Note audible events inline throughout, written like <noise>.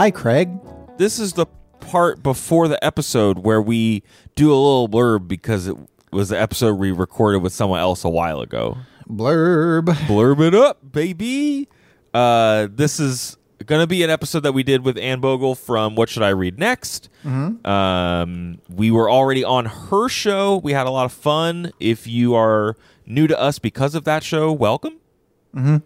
Hi, Craig. This is the part before the episode where we do a little blurb because it was the episode we recorded with someone else a while ago. Blurb. Blurb it up, baby. Uh, this is going to be an episode that we did with Anne Bogel from What Should I Read Next. Um, we were already on her show. We had a lot of fun. If you are new to us because of that show, welcome. Mm-hmm.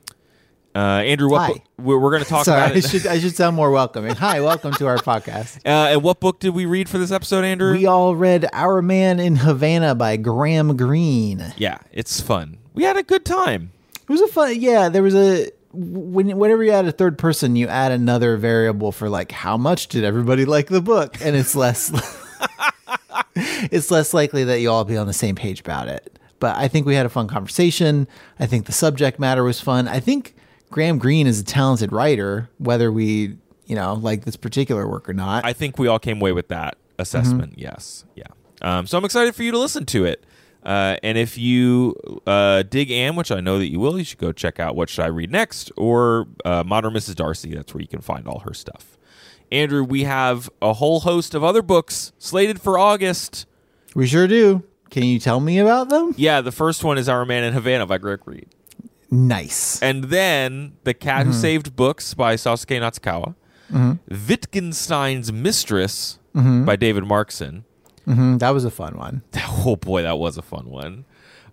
Uh, Andrew, what Hi. we're, we're going to talk Sorry, about I it. should I should sound more welcoming. <laughs> Hi, welcome to our podcast. <laughs> Uh, and what book did we read for this episode, Andrew? We all read Our Man in Havana by Graham Greene. yeah, it's fun. We had a good time. It was a fun. Yeah, there was a when whenever you add a third person, you add another variable for like how much did everybody <laughs> like the book, and it's less. it's less likely that you all be on the same page about it. But I think we had a fun conversation. I think the subject matter was fun. I think Graham Greene is a talented writer, whether we you know like this particular work or not. I think we all came away with that assessment. Yes, yeah. Um, so I'm excited for you to listen to it. Uh, and if you uh, dig Anne, which I know that you will, you should go check out What Should I Read Next or uh, Modern Mrs. Darcy. That's where you can find all her stuff. Andrew, we have a whole host of other books slated for August. we sure do. Can you tell me about them? Yeah, the first one is Our Man in Havana by Greg Reed. Nice. And then The Cat Who mm-hmm. Saved Books by Sosuke Natsukawa. Mm-hmm. Wittgenstein's Mistress mm-hmm. by David Markson. Mhm, that was a fun one. <laughs> Oh boy, that was a fun one.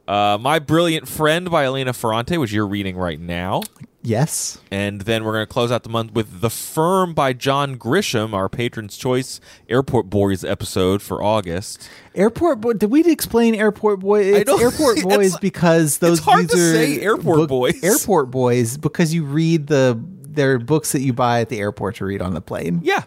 Uh, My Brilliant Friend by Elena Ferrante, which you're reading right now. Yes. And then we're going to close out the month with The Firm by John Grisham, our Patron's Choice Airport Boys episode for August. Airport boy. Did we explain airport boy? It's <laughs> airport boys because those it's hard to say airport boys. Airport boys because you read the they're books that you buy at the airport to read on the plane. Yeah.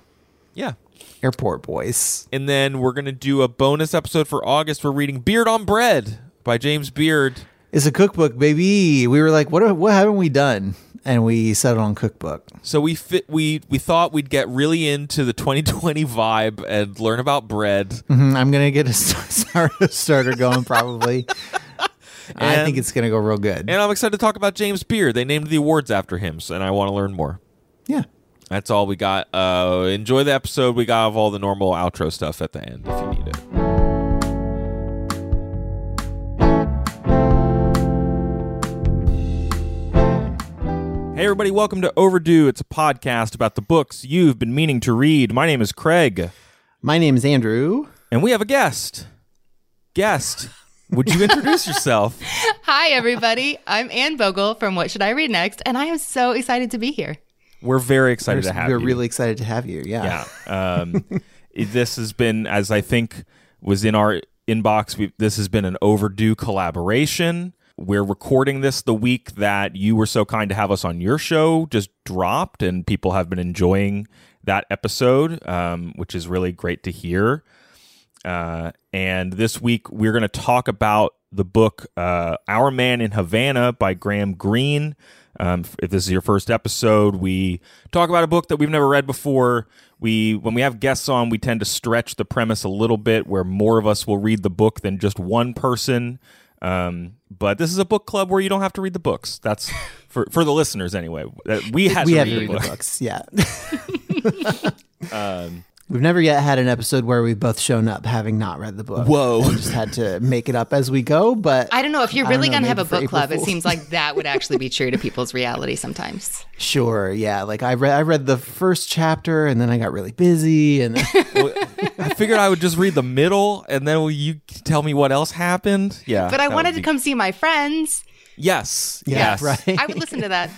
Yeah. Airport boys. And then we're going to do a bonus episode for August. We're reading Beard on Bread by James Beard. It's a cookbook, baby. We were like, what? What haven't we done? And we settled on cookbook. So we fit we we thought we'd get really into the 2020 vibe and learn about bread. Mhm, I'm gonna get a <laughs> start, starter going probably. I And- think it's gonna go real good. And I'm excited to talk about James Beard. They named the awards after him, so, and I want to learn more. yeah. That's all we got. Uh, enjoy the episode. We got all the normal outro stuff at the end if you need it. Hey, everybody, welcome to Overdue. It's a podcast about the books you've been meaning to read. My name is Craig, My name is Andrew. and we have a guest. Guest, would you introduce yourself? <laughs> Hi, everybody. I'm Anne Bogel from What Should I Read Next, and I am so excited to be here. We're very excited to have you. We're you. really excited to have you. Yeah. Yeah. Um, <laughs> it- this has been, as I think was in our inbox, we, this has been an overdue collaboration. We're recording this the week that you were so kind to have us on your show just dropped, and people have been enjoying that episode, um, which is really great to hear. Uh, and this week we're going to talk about the book uh, Our Man in Havana by Graham Greene. Um, if this is your first episode, we talk about a book that we've never read before. We, when we have guests on, we tend to stretch the premise a little bit, where more of us will read the book than just one person. Um, but this is a book club where you don't have to read the books. That's for for the listeners anyway. <laughs> We had we to have read to read the books. Yeah. <laughs> Um, We've never yet had an episode where we've both shown up having not read the book. Whoa. And just had to make it up as we go. But I don't know if you're really going to have a book April club. It seems like that would <laughs> actually be true to people's reality sometimes. sure, yeah. Like I read, I read the first chapter, and then I got really busy, and <laughs> Well, I figured I would just read the middle, and then will you tell me what else happened? Yeah, But I wanted would to be- come see my friends. Yes, yeah, yes, right. I would listen to that.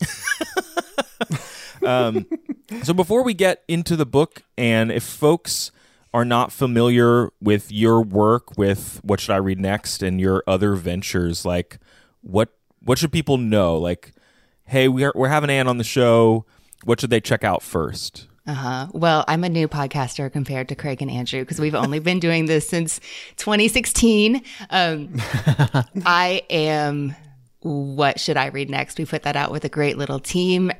<laughs> Um, so before we get into the book, and if folks are not familiar with your work, with what should I read next, and your other ventures, like what what should people know? Like, hey, we are, we're having Anne on the show. What should they check out first? Uh huh. Well, I'm a new podcaster compared to Craig and Andrew because we've only been doing this since 2016. Um, <laughs> I am. What should I read next? We put that out with a great little team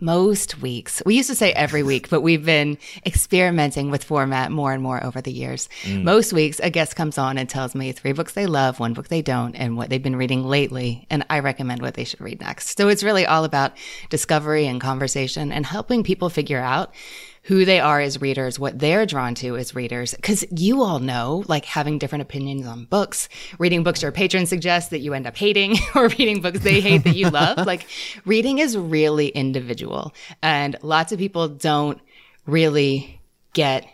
most weeks. We used to say every week, but we've been experimenting with format more and more over the years. Mm. Most weeks, a guest comes on and tells me three books they love, one book they don't, and what they've been reading lately. And I recommend what they should read next. So it's really all about discovery and conversation and helping people figure out who they are as readers, what they're drawn to as readers. Cause you all know, like having different opinions on books, reading books your patrons suggest that you end up hating <laughs> or reading books they hate that you love. <laughs> Like reading is really individual and lots of people don't really get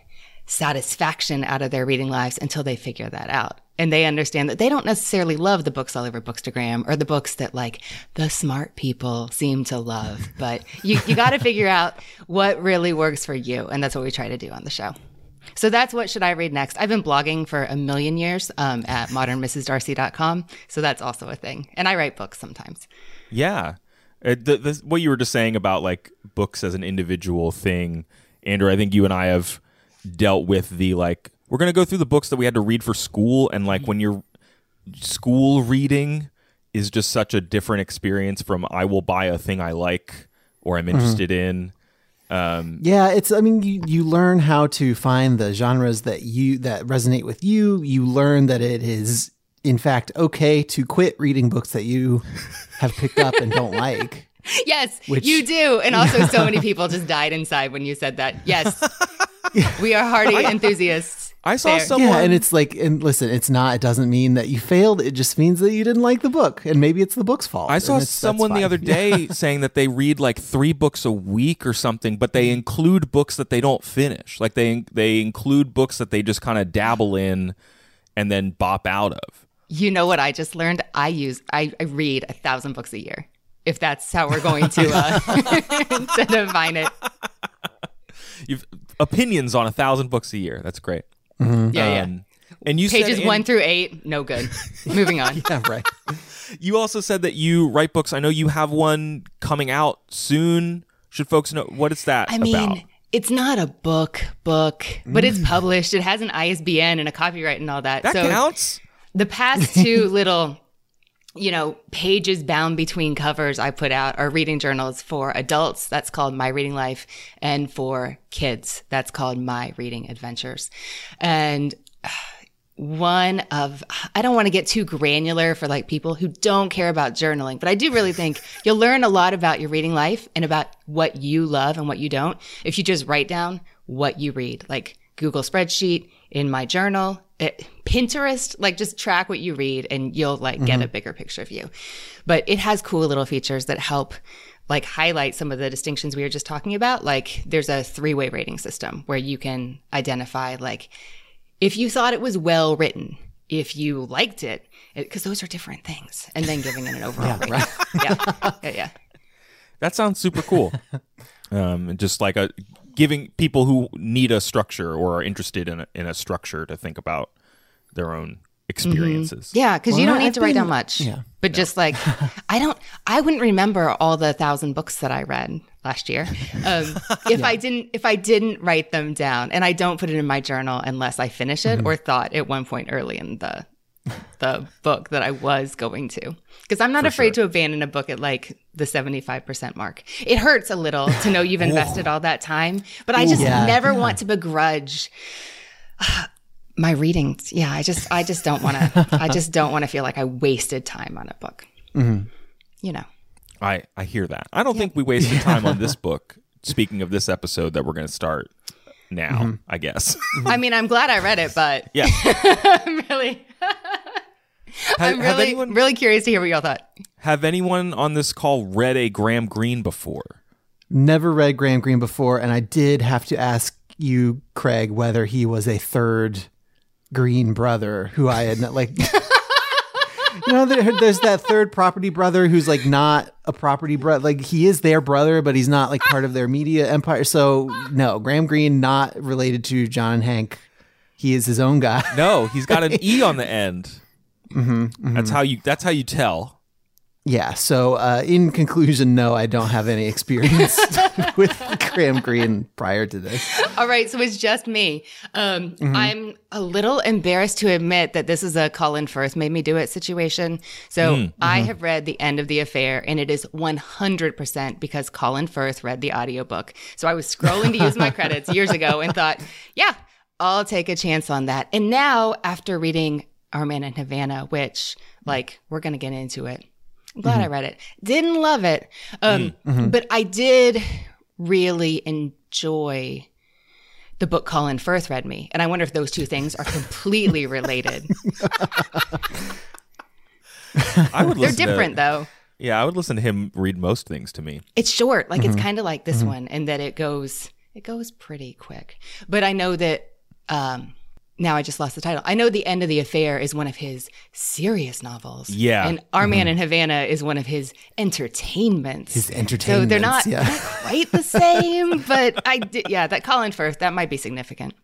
satisfaction out of their reading lives until they figure that out. And they understand that they don't necessarily love the books all over Bookstagram or the books that like the smart people seem to love. <laughs> But you, you got to figure out what really works for you. And that's what we try to do on the show. So that's what should I read next? I've been blogging for a million years um, at modernmrsdarcy.com. So that's also a thing. And I write books sometimes. Yeah. Uh, the, the, what you were just saying about like books as an individual thing, Andrew, I think you and I have dealt with the like, we're going to go through the books that we had to read for school. And like when you're school reading is just such a different experience from I will buy a thing I like or I'm interested in. Um, Yeah, it's. I mean, you you learn how to find the genres that you that resonate with you. You learn that it is, in fact, okay to quit reading books that you have picked up and don't like. <laughs> Yes, Which- you do. And also, so many <laughs> people just died inside when you said that. Yes, <laughs> we are hearty enthusiasts. I saw Fair. someone. Yeah, and it's like, and listen, it's not. It doesn't mean that you failed. It just means that you didn't like the book, and maybe it's the book's fault. I saw and it's- that's someone the other <laughs> day saying that they read like three books a week or something, but they include books that they don't finish. Like they they include books that they just kind of dabble in and then bop out of. You know what I just learned? I use I, I read a thousand books a year. If that's how we're going to uh, <laughs> to define it. You've opinions on a thousand books a year. That's great. Yeah, yeah. Um, and you Pages said in- one through eight, no good. <laughs> Moving on. Yeah, right. <laughs> You also said that you write books. I know you have one coming out soon. Should folks know what is that I mean, about? it's not a book book, but it's published. It has an ISBN and a copyright and all that. That so counts. the past two <laughs> little you know pages bound between covers i put out are reading journals for adults that's called my reading life and for kids that's called my reading adventures. And uh, one of i don't want to get too granular for like people who don't care about journaling but i do really think <laughs> you'll learn a lot about your reading life and about what you love and what you don't if you just write down what you read. Like google spreadsheet in my journal it, pinterest like just track what you read and you'll like get a mm-hmm. bigger picture of you. But it has cool little features that help like highlight some of the distinctions we were just talking about. Like there's a three-way rating system where you can identify like if you thought it was well written if you liked it eh, because those are different things and then giving it an <laughs> overall rating. yeah. Yeah yeah. That sounds super cool. <laughs> um, just like a giving people who need a structure or are interested in a, in a structure to think about their own experiences. Yeah, because you don't need I've to write down much. yeah. But just like, <laughs> I don't, I wouldn't remember all the thousand books that I read last year <laughs> um, if I didn't, if I didn't write them down, and I don't put it in my journal unless I finish it or thought at one point early in the the book that I was going to. Because I'm not afraid to abandon a book at like the 75% mark. It hurts a little to know you've <laughs> oh. invested all that time, but I just Yeah, never want to begrudge <sighs> my readings. Yeah, I just I just don't want to I just don't want to feel like I wasted time on a book. Mm-hmm. You know. I, I hear that. I don't think we wasted time on <laughs> this book. Speaking of this episode that we're going to start now, mm-hmm. I guess. I mean, I'm glad I read it, but yeah. <laughs> I'm really Have, I'm really anyone really curious to hear what y'all thought. have anyone on this call read a Graham Greene before? Never read Graham Greene before, and I did have to ask you, Craig, whether he was a third Green brother who I had not like. <laughs> you know, there, there's that third property brother who's like not a property brother. Like he is their brother, but he's not like part of their media empire. So no, Graham Greene not related to John and Hank. He is his own guy. No, he's got an <laughs> E on the end. Mm-hmm, That's how you. That's how you tell. Yeah. So uh, in conclusion, no, I don't have any experience <laughs> with Graham Greene prior to this. All right, so it's just me. Um, I'm a little embarrassed to admit that this is a Colin Firth made me do it situation. So I have read The End of the Affair, and it is 100% because Colin Firth read the audiobook. So I was scrolling to use my credits years ago and thought, yeah, I'll take a chance on that. And now, after reading Our Man in Havana, which, mm. like, we're going to get into it. I'm glad I mm-hmm. read it. Didn't love it. Um, mm, mm-hmm. But I did really enjoy the book Colin Firth read me. And I wonder if those two things are completely <laughs> related. I would. <laughs> They're different though. yeah, I would listen to him read most things to me. It's short. Like it's mm-hmm. kind of like this one and that it goes it goes pretty quick. But I know that um now I just lost the title. I know The End of the Affair is one of his serious novels. Yeah. And Our Man in Havana is one of his entertainments. His entertainments. So they're not yeah. <laughs> quite the same, but I did, yeah, that Colin Firth, that might be significant.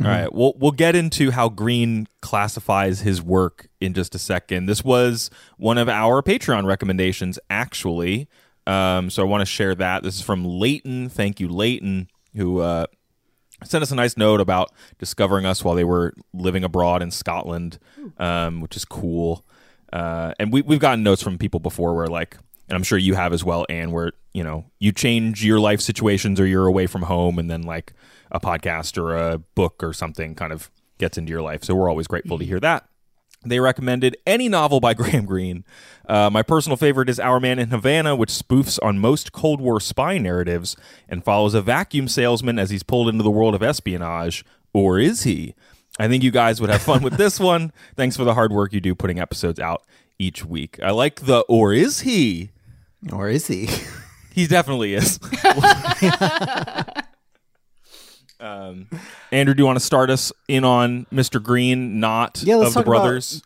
All right, we'll we'll get into how Greene classifies his work in just a second. This was one of our Patreon recommendations, actually. Um, so I want to share that. This is from Leighton. Thank you, Leighton, who uh, sent us a nice note about discovering us while they were living abroad in Scotland, um, which is cool. Uh, and we we've gotten notes from people before where like, and I'm sure you have as well, Anne, where you know you change your life situations or you're away from home, and then like a podcast or a book or something kind of gets into your life. So we're always grateful to hear that. They recommended any novel by <laughs> Graham Greene. Uh, my personal favorite is Our Man in Havana, which spoofs on most Cold War spy narratives and follows a vacuum salesman as he's pulled into the world of espionage. Or is he? I think you guys would have fun with this <laughs> one. Thanks for the hard work you do putting episodes out each week. I like the or is he? Or is he? He definitely is. <laughs> um, Andrew, do you want to start us in on Mr. Greene, not Yeah, of the brothers?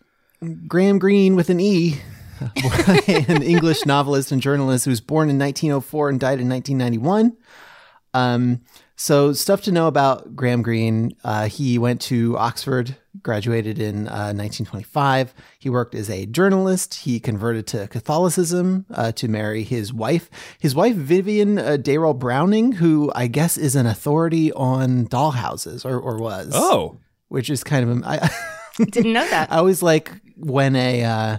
Graham Greene with an E, <laughs> an English novelist and journalist who was born in 1904 and died in 1991. Um, so, stuff to know about Graham Greene. Uh, he went to Oxford, graduated in uh, 1925. He worked as a journalist. He converted to Catholicism uh, to marry his wife. His wife, Vivian uh, Dayrell Browning, who I guess is an authority on dollhouses or, or was. Oh, Which is kind of. I, <laughs> Didn't know that. I always like when a uh,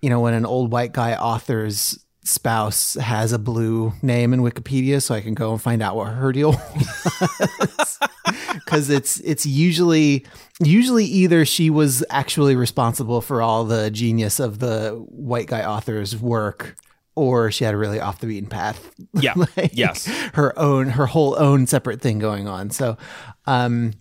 you know when an old white guy author's spouse has a blue name in Wikipedia, so I can go and find out what her deal <laughs> was. Because it's it's usually usually either she was actually responsible for all the genius of the white guy author's work, or she had a really off the beaten path. Yeah. <laughs> like, Yes. her own her whole own separate thing going on. So. um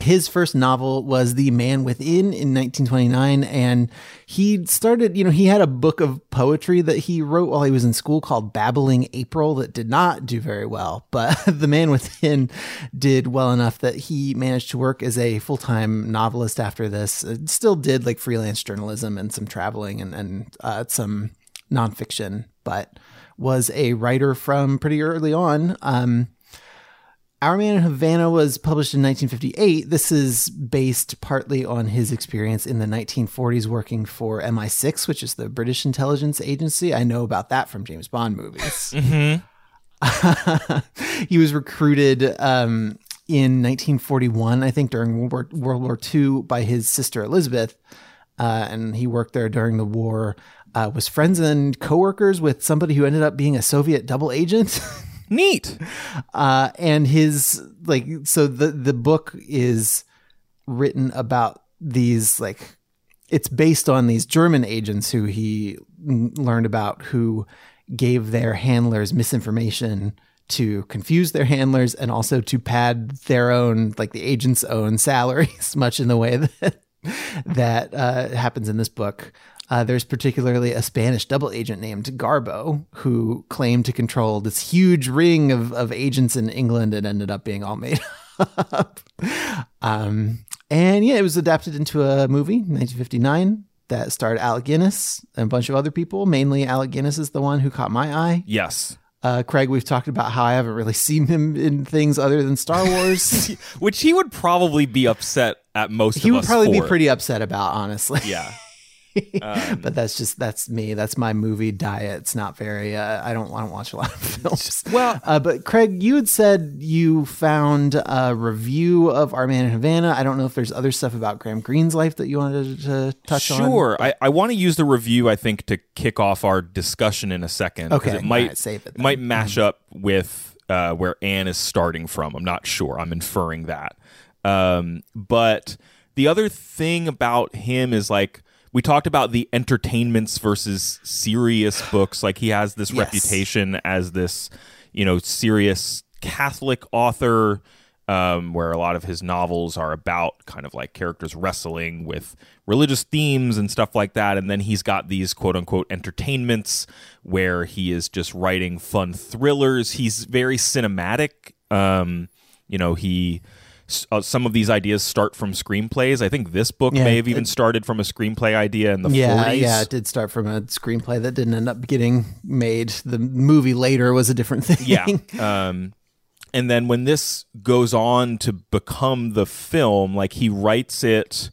his first novel was The Man Within in 1929. And he started, you know, he had a book of poetry that he wrote while he was in school called Babbling April that did not do very well. <laughs> But The Man Within did well enough that he managed to work as a full time novelist after this. It still did like freelance journalism and some traveling and, and uh, some nonfiction, but was a writer from pretty early on. Um, our Man in Havana was published in 1958. This is based partly on his experience in the 1940s working for MI6, which is the British intelligence agency. I know about that from James Bond movies. <laughs> <laughs> he was recruited um, in 1941, I think, during World War, World War II by his sister Elizabeth. Uh, and he worked there during the war. Uh, was friends and coworkers with somebody who ended up being a Soviet double agent. <laughs> neat. uh, and his like so the the book is written about these like it's based on these German agents who he learned about who gave their handlers misinformation to confuse their handlers and also to pad their own like the agents' own <laughs> salaries, much in the way that that uh, happens in this book. Uh, there's particularly a Spanish double agent named Garbo who claimed to control this huge ring of, of agents in England and ended up being all made <laughs> up. Um, and yeah, it was adapted into a movie in 1959. that starred Alec Guinness and a bunch of other people. Mainly, Alec Guinness is the one who caught my eye. Yes. Uh, Craig, we've talked about how I haven't really <laughs> seen him in things other than Star Wars. <laughs> Which he would probably be upset at most he would probably be pretty upset about, honestly. Yeah. But that's just that's me. That's my movie diet. It's not very. Uh, I don't want to watch a lot of <laughs> films. Well- uh, but Craig, you had said you found a review of Our Man in Havana. I don't know if there's other stuff about Graham Greene's life that you wanted to touch on. Sure. I, I want to use the review, I think, to kick off our discussion in a second. Okay, It might, alright, save it then. Mm-hmm. might mash up with uh, where Anne is starting from. I'm not sure. I'm inferring that. Um, but the other thing about him is like, we talked about the entertainments versus serious books. Like he has this Yes. reputation as this, you know, serious Catholic author, um, where a lot of his novels are about kind of like characters wrestling with religious themes and stuff like that. And then he's got these quote unquote entertainments where he is just writing fun thrillers. He's very cinematic. Um, you know, he. Uh, some of these ideas start from screenplays. I think this book Yeah, may have even it- started from a screenplay idea in the Yeah, 40s. yeah, it did start from a screenplay that didn't end up getting made. The movie later was a different <laughs> thing. yeah um and then when this goes on to become the film like he writes it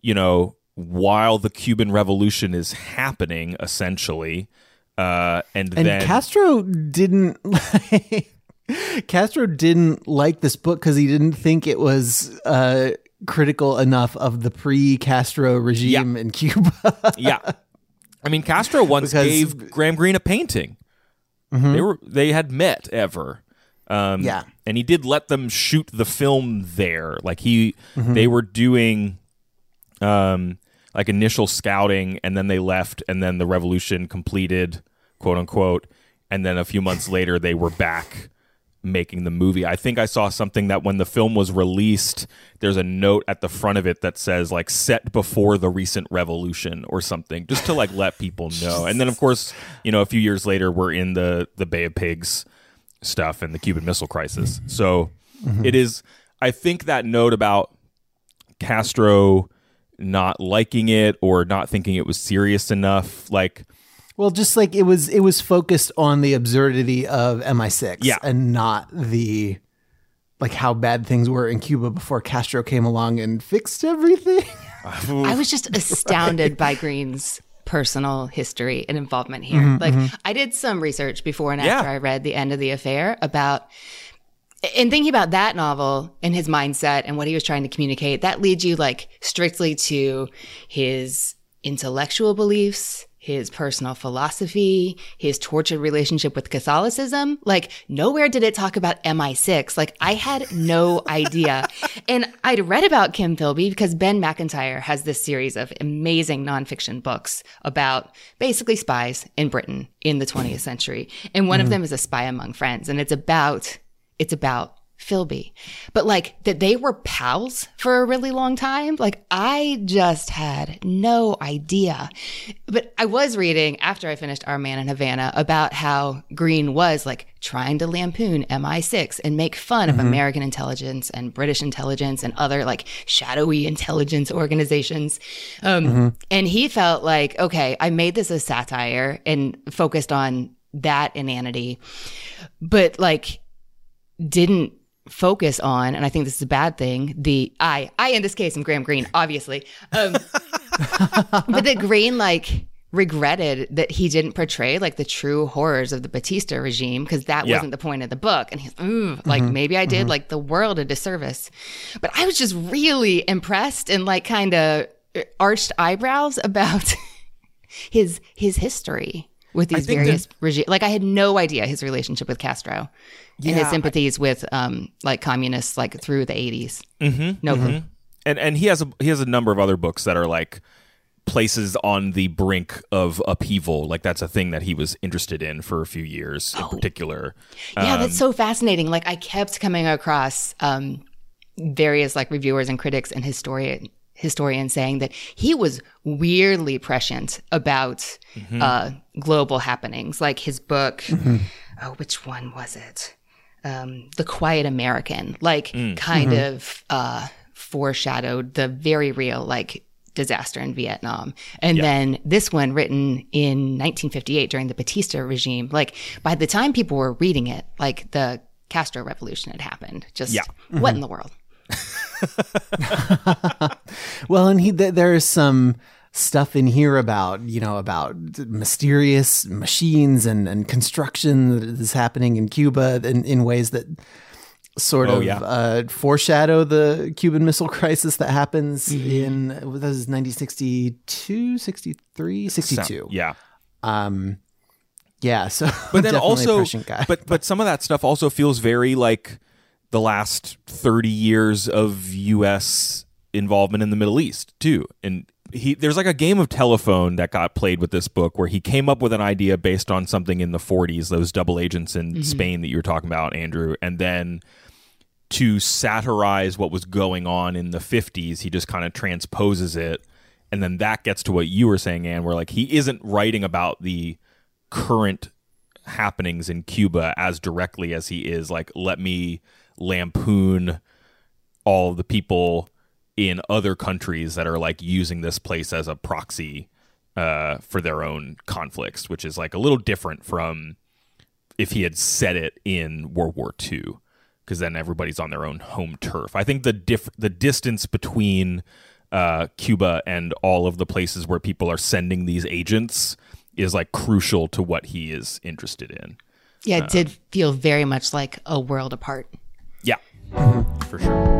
you know while the cuban revolution is happening essentially uh and, and then Castro didn't <laughs> like Castro didn't like this book because he didn't think it was uh, critical enough of the pre-Castro regime in Cuba. <laughs> yeah. I mean castro once Because- gave graham greene a painting. They were they had met ever. Um Yeah. and he did let them shoot the film there. Like he they were doing um like initial scouting and then they left and then the revolution completed quote unquote. And then a few months later they were back making the movie. I think i saw something that when the film was released there's a note at the front of it that says like set before the recent revolution or something just to like let people know. And then of course you know a few years later we're in the the bay of pigs stuff and the cuban missile crisis. So mm-hmm. it is i think that note about Castro not liking it or not thinking it was serious enough. Like, well, just like it was, it was focused on the absurdity of MI6, Yeah. and not the like how bad things were in Cuba before Castro came along and fixed everything. <laughs> I was just astounded by Greene's personal history and involvement here. Mm-hmm, like mm-hmm. I did some research before and after Yeah. I read The End of the Affair about in thinking about that novel and his mindset and what he was trying to communicate, that leads you like strictly to his intellectual beliefs, his personal philosophy, his tortured relationship with Catholicism. Like nowhere did it talk about MI6. Like I had no <laughs> idea. and I'd read about Kim Philby because Ben Macintyre has this series of amazing nonfiction books about basically spies in Britain in the 20th century. And one of mm-hmm. them is A Spy Among Friends. And it's about it's about Philby. But like that they were pals for a really long time. Like I just had no idea. But I was reading after I finished Our Man in Havana about how Greene was like trying to lampoon MI6 and make fun of American intelligence and British intelligence and other like shadowy intelligence organizations. Um, And he felt like, okay, I made this a satire and focused on that inanity. But like, didn't focus on, and I think this is a bad thing. The I, I in this case am Graham Greene, obviously, um, <laughs> but that Greene like regretted that he didn't portray like the true horrors of the Batista regime because that Yeah. wasn't the point of the book. And he's ooh, like mm-hmm. maybe I did mm-hmm. like the world a disservice, but I was just really impressed and like kind of uh, arched eyebrows <laughs> about his his history with these think that- various regimes. Like I had no idea his relationship with Castro and his sympathies with um like communists like through the 80s. Mm-hmm, no clue. and and he has a he has a number of other books that are like places on the brink of upheaval. Like that's a thing that he was interested in for a few years in particular. Yeah, Um, that's so fascinating. Like I kept coming across um various like reviewers and critics and historian historians saying that he was weirdly prescient about Mm-hmm. uh global happenings. Like his book oh which one was it? Um The Quiet American, like Mm. kind Mm-hmm. of uh foreshadowed the very real like disaster in Vietnam. And Yeah. then this one written in 1958 during the Batista regime. Like by the time people were reading it, like the Castro revolution had happened. Just Yeah. what in the world? <laughs> <laughs> Well, and he th- there is some stuff in here about you know about mysterious machines and and construction that is happening in Cuba in, in ways that sort Oh, of yeah. uh, foreshadow the Cuban Missile <laughs> Crisis that happens in what was 1962, 63, 62. So- yeah. Um, yeah. So, but then <laughs> also guy. but but some of that stuff also feels very like the last 30 years of US involvement in the Middle East too. And he there's like a game of telephone that got played with this book where he came up with an idea based on something in the 40s those double agents in mm-hmm. Spain that you were talking about Andrew. And then to satirize what was going on in the 50s he just kind of transposes it. And then that gets to what you were saying Anne where like he isn't writing about the current happenings in Cuba as directly as he is like let me lampoon all the people in other countries that are like using this place as a proxy uh, for their own conflicts, which is like a little different from if he had said it in World War II, because then everybody's on their own home turf. I think the diff- the distance between uh, Cuba and all of the places where people are sending these agents is like crucial to what he is interested in. Yeah, it did feel very much like a world apart. Yeah, for sure.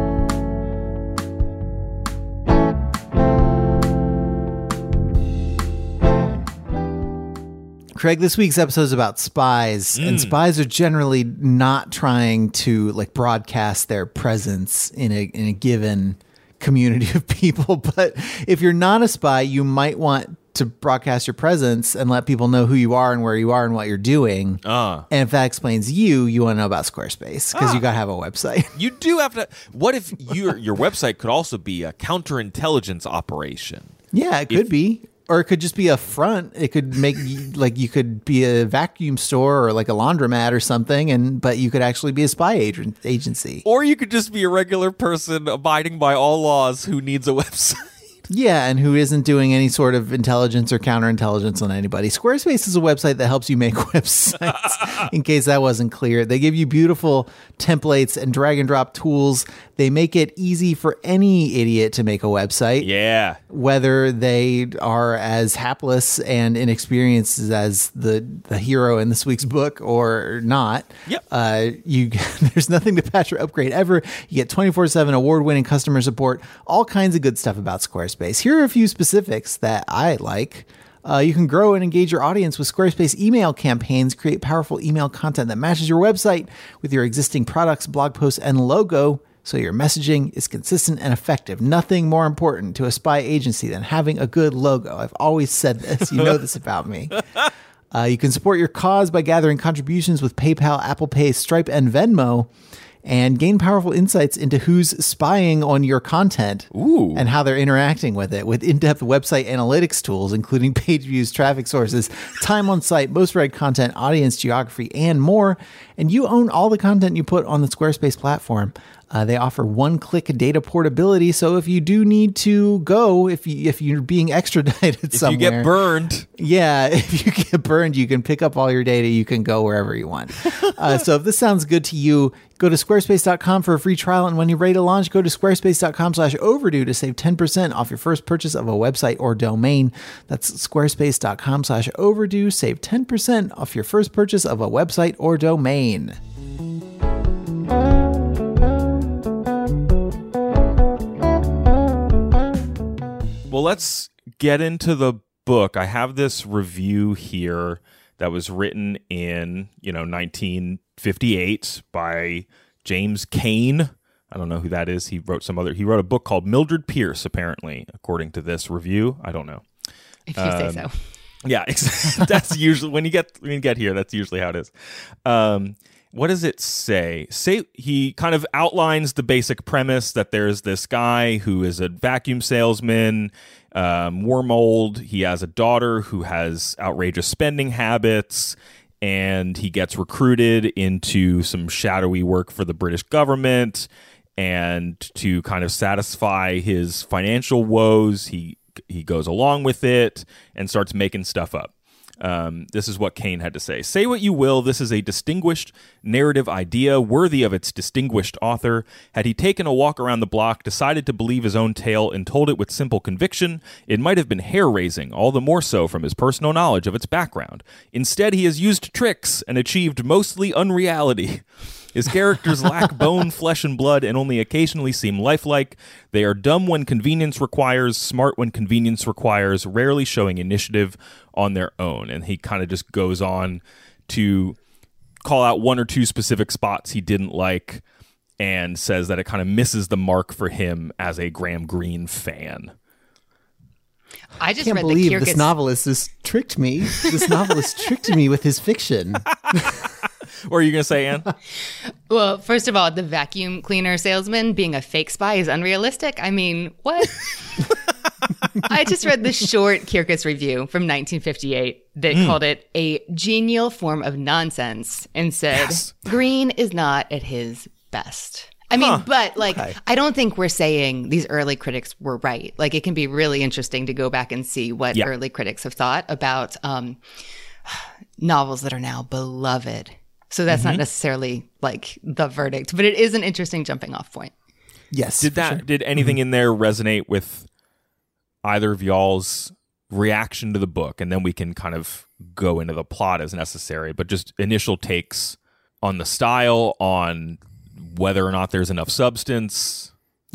Craig, this week's episode is about spies, and mm. spies are generally not trying to like broadcast their presence in a in a given community <laughs> of people. But if you're not a spy, you might want to broadcast your presence and let people know who you are and where you are and what you're doing. Uh, And if that explains you, you want to know about Squarespace because you got to have a website. <laughs> you do have to. What if your your website could also be a counterintelligence operation? Yeah, it could be. Or it could just be a front. It could make like you could be a vacuum store or like a laundromat or something, and but you could actually be a spy agent agency. Or you could just be a regular person abiding by all laws who needs a <laughs> website. Yeah, and who isn't doing any sort of intelligence or counterintelligence on anybody. Squarespace is a website that helps you make <laughs> websites, in case that wasn't clear. They give you beautiful templates and drag and drop tools. They make it easy for any idiot to make a website. Yeah. whether they are as hapless and inexperienced as the the hero in this week's book or not. Yep. Uh, you <laughs> there's nothing to patch or upgrade ever. You get 24/7 award-winning customer support, all kinds of good stuff about Squarespace. Here are a few specifics that I like. Uh, you can grow and engage your audience with Squarespace email campaigns, create powerful email content that matches your website with your existing products, blog posts, and logo so your messaging is consistent and effective. Nothing more important to a spy agency than having a good logo. I've always said this. You know this about me. <laughs> Uh, you can support your cause by gathering contributions with PayPal, Apple Pay, Stripe, and Venmo. And gain powerful insights into who's spying on your content Ooh. and how they're interacting with it with in depth website analytics tools, including page views, traffic sources, time on site, most read content, audience geography, and more. And you own all the content you put on the Squarespace platform. Uh, they offer one-click data portability, so if you do need to go, if you if you're being <laughs> extradited somewhere, If somewhere, you get burned, yeah, <laughs> if you get burned, you can pick up all your data. You can go wherever you want. <laughs> Uh, so if this sounds good to you, go to squarespace.com for a free trial. And when you're ready to launch, go to squarespace.com slash overdue to save 10% off your first purchase of a website or domain. That's squarespace.com slash overdue. Save 10% off your first purchase of a website or domain. Well, let's get into the book. I have this review here that was written in, you know, 1958 by James Cain. I don't know who that is. He wrote some other he wrote a book called Mildred Pierce apparently, according to this review. I don't know. If you say so. Yeah, <laughs> that's usually when you get when you get here. That's usually how it is. Um, what does it say? Say he kind of outlines the basic premise that there's this guy who is a vacuum salesman, um, Wormold. He has a daughter who has outrageous spending habits, and he gets recruited into some shadowy work for the British government. And to kind of satisfy his financial woes, he he goes along with it and starts making stuff up. Um, this is what Cain had to say. Say what you will, this is a distinguished narrative idea worthy of its distinguished author. Had he taken a walk around the block, decided to believe his own tale, and told it with simple conviction, it might have been hair raising, all the more so from his personal knowledge of its background. Instead, he has used tricks and achieved mostly unreality. <laughs> His characters lack <laughs> bone, flesh, and blood and only occasionally seem lifelike. They are dumb when convenience requires, smart when convenience requires, rarely showing initiative on their own. And he kind of just goes on to call out one or two specific spots he didn't like and says that it kind of misses the mark for him as a Graham Greene fan. I just can't read believe the this novelist has tricked me. This novelist tricked me with his fiction. <laughs> Or are you going to say, Anne? <laughs> Well, first of all, the vacuum cleaner salesman being a fake spy is unrealistic. I mean, what? <laughs> I just read the short Kirkus review from 1958 that called it a genial form of nonsense and said Yes. Greene is not at his best. I mean, but like, I don't think we're saying these early critics were right. Like, it can be really interesting to go back and see what Yeah. early critics have thought about um, <sighs> novels that are now beloved. So that's not mm-hmm. necessarily like the verdict, but it is an interesting jumping off point. Yes. Did that sure. did anything mm-hmm. in there resonate with either of y'all's reaction to the book and then we can kind of go into the plot as necessary but just initial takes on the style on whether or not there's enough substance <laughs>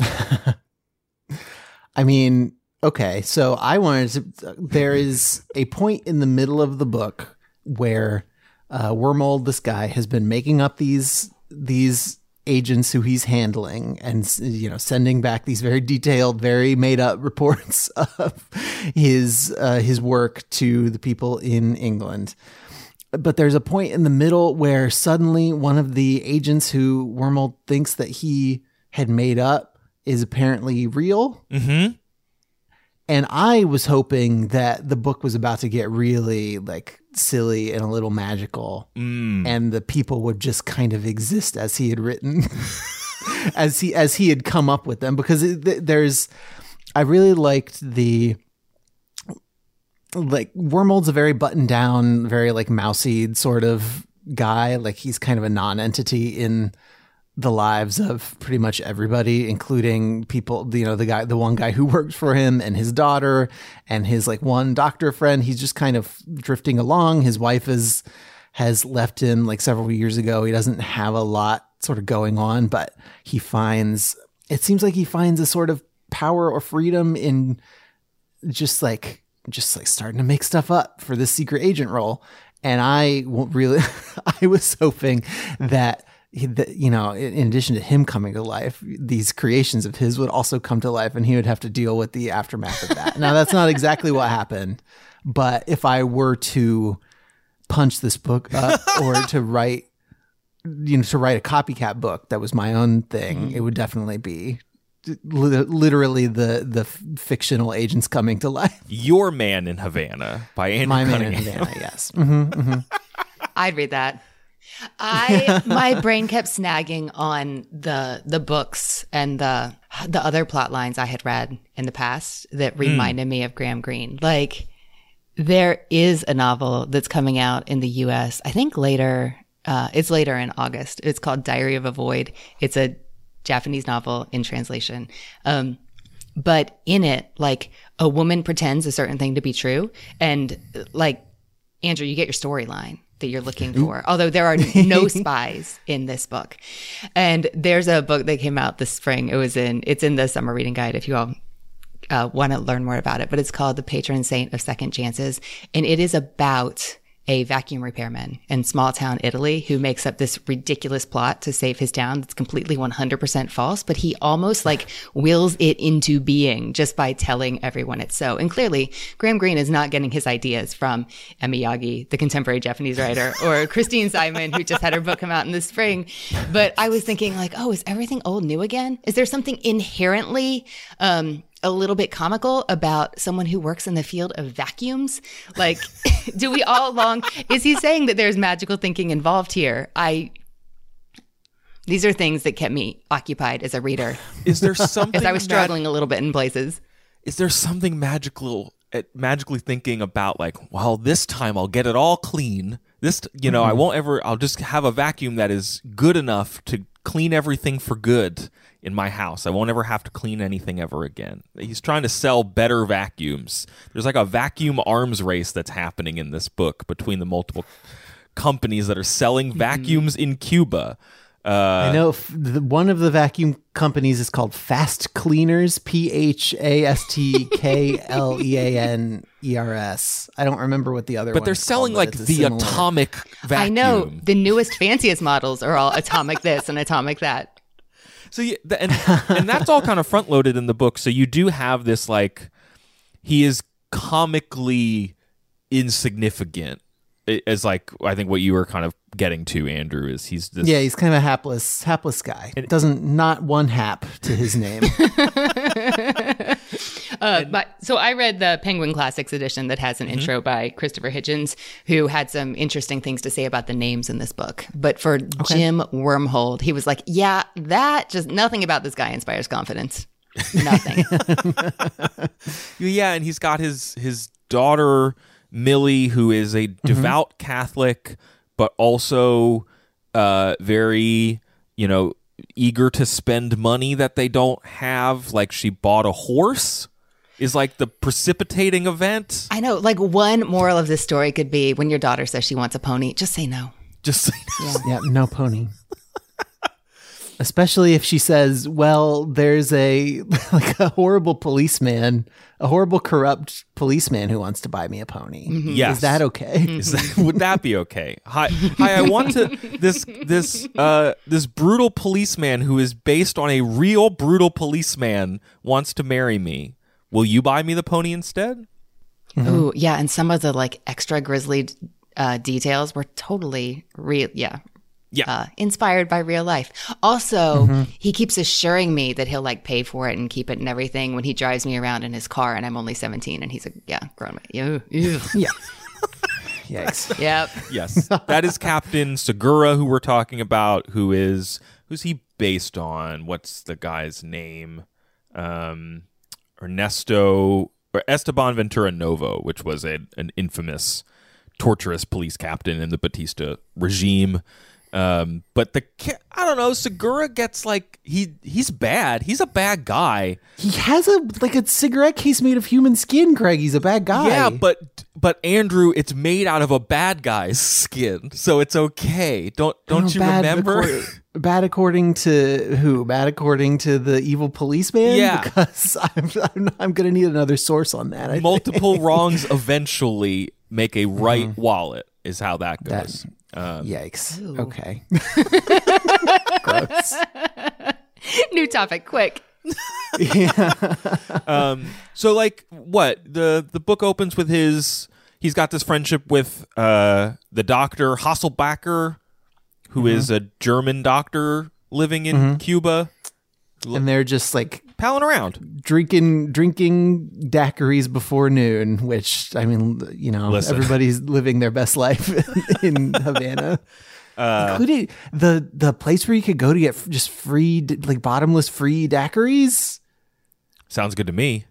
I mean, okay, so I wanted to. There is a point in the middle of the book where uh, Wormold, this guy, has been making up these these agents who he's handling, and you know, sending back these very detailed, very made up <laughs> reports of his uh, his work to the people in England. But there's a point in the middle where suddenly one of the agents who Wormold thinks that he had made up is apparently real. mm-hmm And I was hoping that the book was about to get really like silly and a little magical, mm. and the people would just kind of exist as he had written, <laughs> as he as he had come up with them. Because it, there's, I really liked the like Wormold's a very buttoned down, very like mousy sort of guy. Like he's kind of a non-entity in the lives of pretty much everybody, including people, you know, the guy, the one guy who <laughs> works for him and his daughter and his like one doctor friend. He's just kind of drifting along. His wife is, has left him like several years ago. He doesn't have a lot sort of going on, but he finds, it seems like he finds a sort of power or freedom in just like, just like starting to make stuff up for this secret agent role. And I won't really, <laughs> I was hoping that, he- that, you know, in in addition to him coming to life, these creations of his would also come to life and he would have to deal with the aftermath of that. now, that's not exactly what happened. But if I were to punch this book up or to write, you know, to write a copycat book that was my own thing, it would definitely be li- literally the the f- fictional agents coming to life. your man in havana by andrew My man in cunningham Havana, yes. hmm <laughs> I'd read that. I my brain kept snagging on the the books and the the other plot lines I had read in the past that reminded me of Graham Greene. Like there is a novel that's coming out in the US. I think later uh, it's later in August. It's called Diary of a Void. It's a Japanese novel in translation. Um, but in it, like a woman pretends a certain thing to be true, and like Andrew, you get your storyline that you're looking for. Although there are no <laughs> spies in this book, and there's a book that came out this spring. It was in it's in the summer reading guide. If you all uh, want to learn more about it, but it's called The Patron Saint of Second Chances, and it is about a vacuum repairman in small town Italy who makes up this ridiculous plot to save his town that's completely 100% false, but he almost like wills it into being just by telling everyone it's so. And clearly, Graham Greene is not getting his ideas from Emi Yagi, the contemporary Japanese writer, or <laughs> Christine Simon, who just had her book come out in the spring. But I was thinking like, oh, is everything old new again? Is there something inherently, um, a little bit comical about someone who works in the field of vacuums. Like, <laughs> do we all long? Is he saying that there's magical thinking involved here? I. These are things that kept me occupied as a reader, is there something <laughs> as I was struggling a little bit in places. is there something magical at magically thinking about like, well, this time I'll get it all clean. This, you know, I mm-hmm. won't ever. I'll just have a vacuum that is good enough to clean everything for good in my house. I won't ever have to clean anything ever again. He's trying to sell better vacuums. There's like a vacuum arms race that's happening in this book between the multiple companies that are selling vacuums in Cuba. Uh, I know f- the, one of the vacuum companies is called Fast Cleaners, P H A S T K L E A N E R S. I don't remember what the other. One is. But they're selling called, like the similar- atomic vacuum. I know the newest, fanciest models are all atomic this and atomic that. So you, th- and and that's all kind of front loaded in the book. So you do have this like he is comically insignificant. I- As like I think what you were kind of getting to, Andrew, is he's this Yeah, he's kind of a hapless, hapless guy. Doesn't not one hap to his name. <laughs> Uh, but so I read the Penguin Classics edition that has an Mm-hmm. intro by Christopher Hitchens, who had some interesting things to say about the names in this book. But for Jim Wormold, he was like, "Yeah, that just nothing about this guy inspires confidence. Nothing." <laughs> Yeah, and he's got his his daughter Millie, who is a Mm-hmm. devout Catholic, but also uh, very you know eager to spend money that they don't have. Like she bought a horse. Is like the precipitating event. I know. Like one moral of this story could be when your daughter says she wants a pony, just say no. Just say no. yeah, no pony. Especially if she says, "Well, there's a <laughs> like a horrible policeman, a horrible corrupt policeman who wants to buy me a pony." Yes. Is that okay? Is that, <laughs> would that be okay? Hi, hi. I want to this this uh this brutal policeman who is based on a real brutal policeman wants to marry me. Will you buy me the pony instead? Ooh, yeah. And some of the like extra grisly uh, details were totally real. Yeah. Yeah. Uh, inspired by real life. Also, he keeps assuring me that he'll like pay for it and keep it and everything when he drives me around in his car and I'm only 17 and he's a, yeah, grown man. Ew. <laughs> yeah. <laughs> Yikes. Yep. Yes, that is Captain Segura, who we're talking about. Who is who's he based on? What's the guy's name? Um, Ernesto or Esteban Ventura Novo, which was a, an infamous, torturous police captain in the Batista regime. Um, but the I don't know. Segura gets like he he's bad. He's a bad guy. He has a like a cigarette case made of human skin, Craig. He's a bad guy. Yeah, but but Andrew, it's made out of a bad guy's skin, so it's okay. Don't don't Oh, you bad remember? accord- <laughs> bad according to who? Bad according to the evil policeman? Yeah. Because <laughs> I'm, I'm, I'm going to need another source on that. I think. Multiple wrongs eventually make a right Mm-hmm. wallet. Is how that goes. Um, Yikes. Ooh. Okay. <laughs> Gross. New topic, quick. um, so like what the the book opens with his he's got this friendship with uh, the doctor Hasselbacher, who is Mm-hmm. a German doctor living in Cuba, And they're just like palling around. drinking drinking daiquiris before noon, which I mean, you know, Listen. everybody's living their best life <laughs> in Havana. <laughs> Uh, Including the the place where you could go to get just free, like bottomless free daiquiris. Sounds good to me.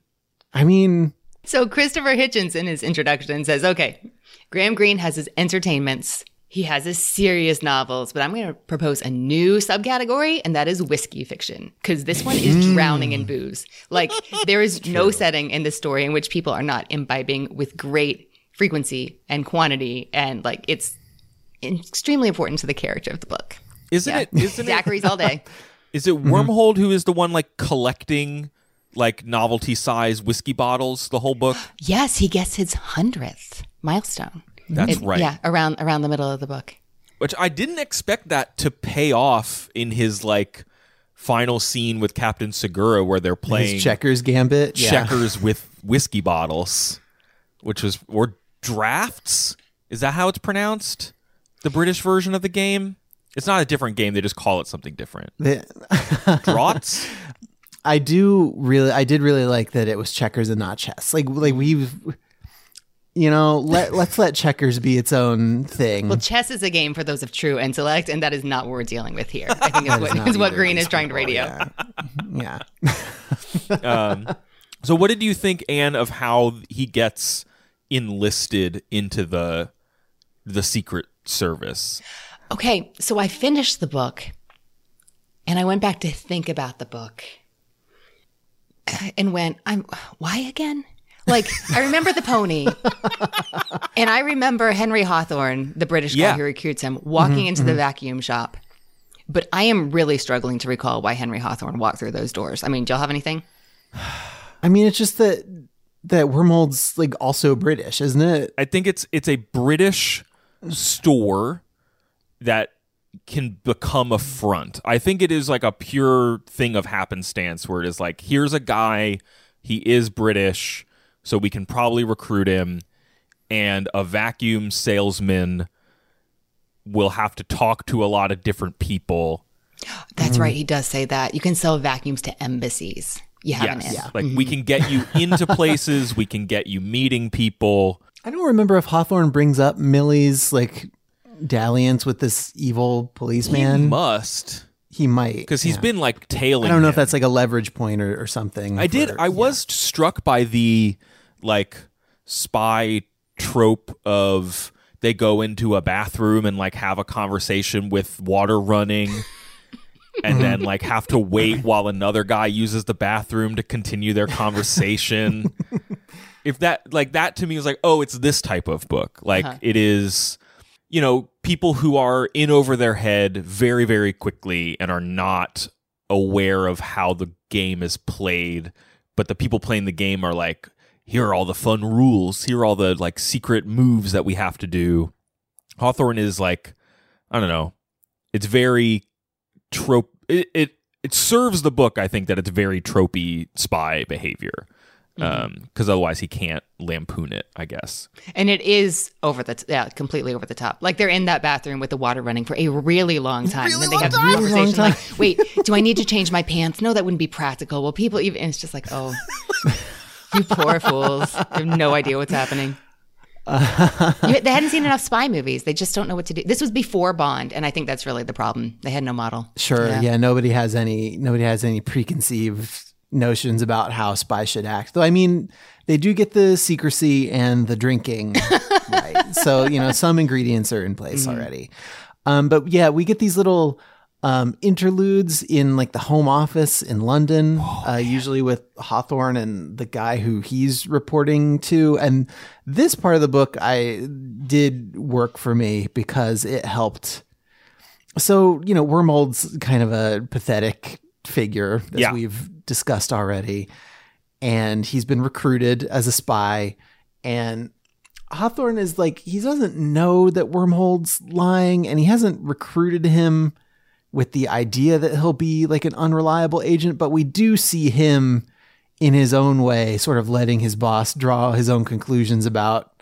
I mean, So Christopher Hitchens in his introduction says, okay, Graham Greene has his entertainments. He has his serious novels, but I'm going to propose a new subcategory, and that is whiskey fiction, because this one is hmm. drowning in booze. Like, there is <laughs> no setting in this story in which people are not imbibing with great frequency and quantity, and like, it's extremely important to the character of the book. Isn't Yeah. it? Isn't it? Daiquiris all day. Is it mm-hmm. Wormold who is the one like collecting like novelty size whiskey bottles the whole book? <gasps> Yes, he gets his hundredth milestone. That's It- right. Yeah, around around the middle of the book. Which I didn't expect that to pay off in his like final scene with Captain Segura where they're playing his checkers gambit. Yeah. checkers with whiskey bottles, which was or drafts. Is that how it's pronounced? The British version of the game. It's not a different game. They just call it something different. The- <laughs> Draughts. I do really, I did really like that it was checkers and not chess. Like, like we've, you know, let let's let checkers be its own thing. Well, chess is a game for those of true intellect, and that is not what we're dealing with here. I think is That what, is what Greene is trying to people, radio. Yeah. yeah. <laughs> Um, So, what did you think, Anne, of how he gets enlisted into the the Secret Service? Okay, so I finished the book and I went back to think about the book and went, I'm why again? Like I remember the pony, and I remember Henry Hawthorne, the British guy Yeah. who recruits him, walking mm-hmm. into the mm-hmm. vacuum shop. But I am really struggling to recall why Henry Hawthorne walked through those doors. I mean, do y'all have anything? I mean, it's just that that Wormold's like also British, isn't it? I think it's it's a British store that can become a front. I think it is like a pure thing of happenstance where it is like here's a guy, he is British, so we can probably recruit him and a vacuum salesman will have to talk to a lot of different people. <gasps> That's right. Mm. He does say that. You can sell vacuums to embassies. You have Yes. an in. Like we can get you <laughs> into places, we can get you meeting people. I don't remember if Hawthorne brings up Millie's like dalliance with this evil He policeman. must He might because he's yeah. been like tailing I don't know if that's like a leverage point or, or something. I did. for- I was struck by the like spy trope of they go into a bathroom and like have a conversation with water running <laughs> and then like have to wait while another guy uses the bathroom to continue their conversation. <laughs> if that like that to me was like, oh, it's this type of book. Like uh-huh. it is you know, people who are in over their head very, very quickly and are not aware of how the game is played. But the people playing the game are like, here are all the fun rules. Here are all the like secret moves that we have to do. Hawthorne is like, I don't know. It's very trope. It, it it serves the book. I think that it's very tropey spy behavior. Mm-hmm. Um, because otherwise he can't lampoon it. I guess. And it is over the t- yeah, completely over the top. Like they're in that bathroom with the water running for a really long time. and then they have the Really long conversation time. like, "Wait, do I need to change my pants? No, that wouldn't be practical." Well, people even and it's just like, "Oh, <laughs> you poor fools. They have no idea what's happening." <laughs> You- they hadn't seen enough spy movies. They just don't know what to do. This was before Bond, and I think that's really the problem. They had no model. Sure. Yeah. Yeah. Nobody has any. Nobody has any preconceived notions about how spies should act. Though I mean, they do get the secrecy and the drinking <laughs> right. So you know, some ingredients are in place already. Um, but yeah, we get these little um, interludes in like the home office in London, uh, usually with Hawthorne and the guy who he's reporting to. And this part of the book, I did work for me because it helped so you know Wormold's kind of a pathetic figure as Yeah. we've discussed already and he's been recruited as a spy and hawthorne is like he doesn't know that Wormold's lying and he hasn't recruited him with the idea that he'll be like an unreliable agent but we do see him in his own way sort of letting his boss draw his own conclusions about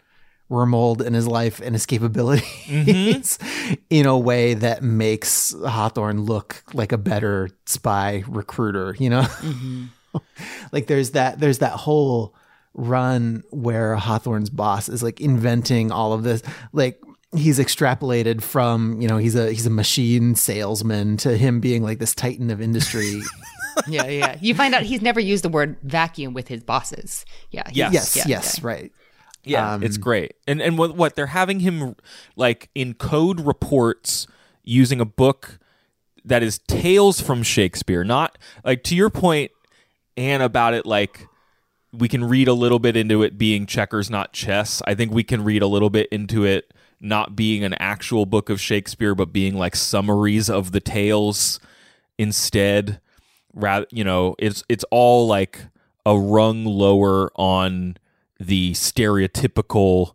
Wormold and his life and his capabilities mm-hmm. <laughs> in a way that makes Hawthorne look like a better spy recruiter, you know? Mm-hmm. <laughs> like there's that there's that whole run where Hawthorne's boss is like inventing all of this. Like he's extrapolated from, you know, he's a he's a machine salesman to him being like this titan of industry. <laughs> Yeah, yeah. You find out he's never used the word vacuum with his bosses. Yeah. he's- Yes. yes, yeah, yes, yeah. right. Yeah, um, it's great. And and what what they're having him like encode reports using a book that is tales from Shakespeare, not like to your point, Anne, about it like we can read a little bit into it being checkers, not chess. I think we can read a little bit into it not being an actual book of Shakespeare, but being like summaries of the tales instead. Rather, you know, it's it's all like a rung lower on the stereotypical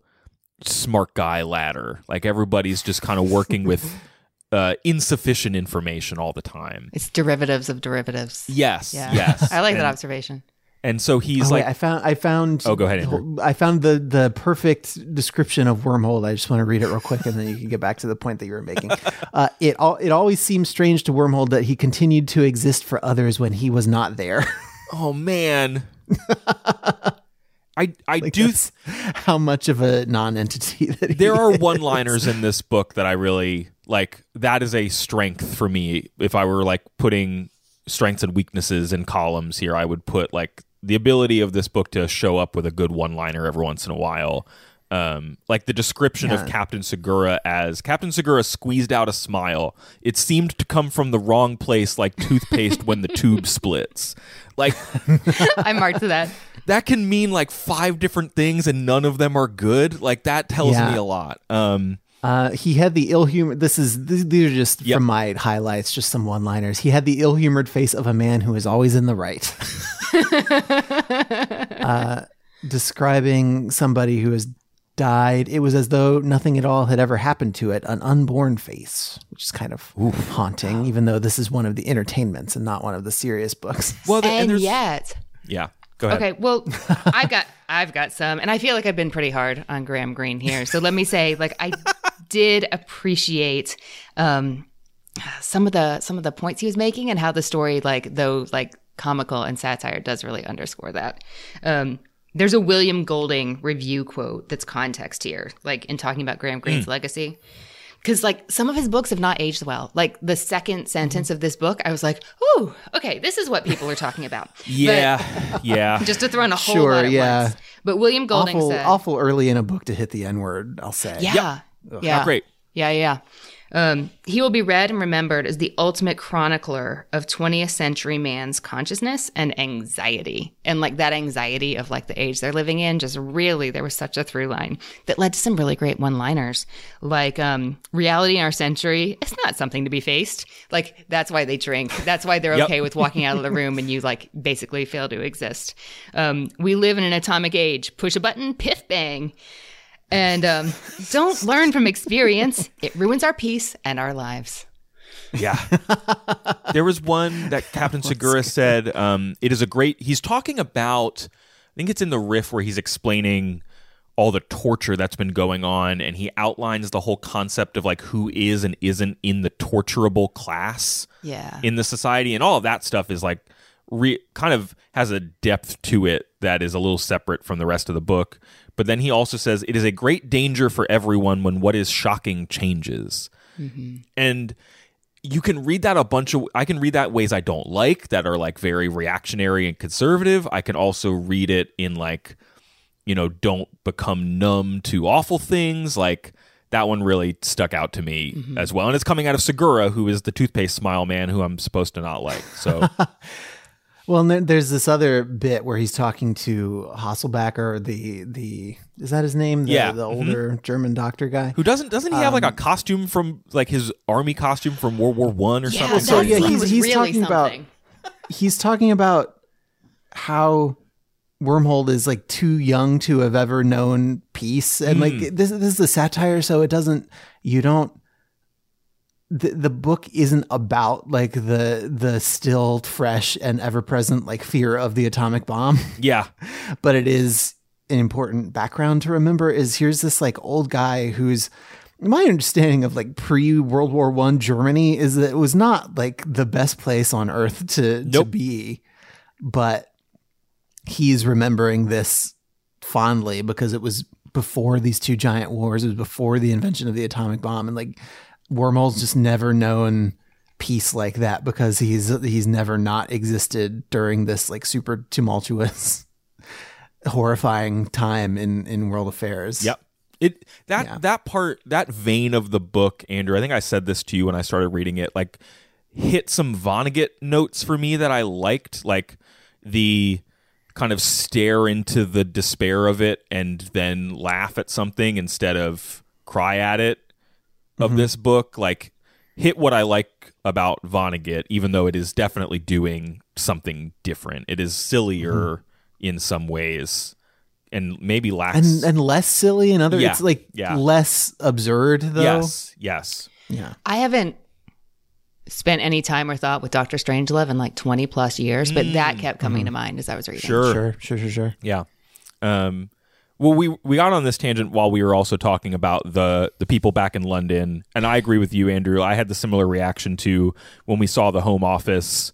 smart guy ladder. Like everybody's just kind of working with <laughs> uh, insufficient information all the time. It's derivatives of derivatives. Yes, Yeah. yes. <laughs> I like that observation. And so he's Oh, wait, like, I found I found Oh, go ahead, Andrew. I found the the perfect description of Wormold. I just want to read it real quick, and then you can get back to the point that you were making. <laughs> Uh, it all it always seems strange to Wormold that he continued to exist for others when he was not there. <laughs> oh man. I I <laughs> Like, do. that's how much of a non-entity that he there are is. one-liners in this book that I really like. That is a strength for me. If I were like putting strengths and weaknesses in columns here, I would put like the ability of this book to show up with a good one liner every once in a while. Um, like the description of Captain Segura as Captain Segura squeezed out a smile. It seemed to come from the wrong place, like toothpaste when the tube <laughs> splits. Like I marked that. that can mean like five different things, and none of them are good. Like that tells Yeah. me a lot. Um, Uh, he had the ill humor. This is th- these are just Yep. from my highlights, just some one-liners. He had the ill-humored face of a man who is always in the right. <laughs> uh, describing somebody who has died, it was as though nothing at all had ever happened to it. An unborn face, which is kind of haunting, even though this is one of the entertainments and not one of the serious books. well, the- And there's- yet, yeah. Go ahead. okay, well, I've got I've got some, and I feel like I've been pretty hard on Graham Greene here. So let me say, like, I <laughs> did appreciate um, some of the some of the points he was making, and how the story, like, though like comical and satire, does really underscore that. Um, there's a William Golding review quote that's context here, like in talking about Graham Greene's legacy. Because like some of his books have not aged well. Like the second sentence of this book, I was like, "Ooh, okay, this is what people are talking about." <laughs> But- Yeah, <laughs> yeah. just to throw in a whole Sure, lot at yeah. once. But William Golding awful, said, awful early in a book to hit the N word. I'll say. "Yeah, yeah, Not great. yeah, yeah." Um, he will be read and remembered as the ultimate chronicler of 20th century man's consciousness and anxiety. And like that anxiety of like the age they're living in, just really, there was such a through line that led to some really great one liners. Like, um, reality in our century is not something to be faced. Like, that's why they drink. That's why they're Yep. okay with walking out of the room and you like basically fail to exist. Um, we live in an atomic age. Push a button, piff bang. And um, don't learn from experience. It ruins our peace and our lives. Yeah. there was one that Captain Segura said, um, it is a great he's talking about I think it's in the riff where he's explaining all the torture that's been going on and he outlines the whole concept of like who is and isn't in the torturable class Yeah. in the society and all of that stuff is like re- kind of has a depth to it that is a little separate from the rest of the book but then he also says it is a great danger for everyone when what is shocking changes. Mm-hmm. And you can read that a bunch of i can read that ways i don't like that are like very reactionary and conservative. I can also read it in like you know don't become numb to awful things. Like that one really stuck out to me mm-hmm. as well. And it's coming out of segura who is the toothpaste smile man who i'm supposed to not like. So <laughs> Well, and there's this other bit where he's talking to Hasselbacher, the the is that his name? The, Yeah. the Mhm. older German doctor guy. who doesn't doesn't he have like a costume from like his army costume from world war one or yeah, something So, yeah, he's- he's really talking about- He's talking about how Wormold is like too young to have ever known peace, and like this, this is a satire, so it doesn't. You don't. The, the book isn't about like the the still fresh and ever present like fear of the atomic bomb. <laughs> yeah but it is an important background to remember is here's this like old guy who's my understanding of like pre World War One Germany is that it was not like the best place on earth to to be, but he's remembering this fondly because it was before these two giant wars. It was before the invention of the atomic bomb, and like Wormold's just never known peace like that because he's he's never not existed during this like super tumultuous <laughs> horrifying time in in world affairs Yep. It that Yeah. that part that vein of the book, Andrew. I think I said this to you when I started reading it. Like, hit some Vonnegut notes for me that I liked, like the kind of stare into the despair of it and then laugh at something instead of cry at it of mm-hmm. this book. Like, hit what I like about Vonnegut, even though it is definitely doing something different. It is sillier mm-hmm. in some ways. And maybe lacks and and less silly in other Yeah. it's like Yeah. less absurd though Yes, yes. yeah I haven't spent any time or thought with Doctor Strangelove in like 20 plus years, but that mm. kept coming to mm-hmm. mind as I was reading. Sure. sure sure sure sure Yeah. Um, well, we we got on this tangent while we were also talking about the the people back in London, and I agree with you, Andrew. I had the similar reaction to when we saw the Home Office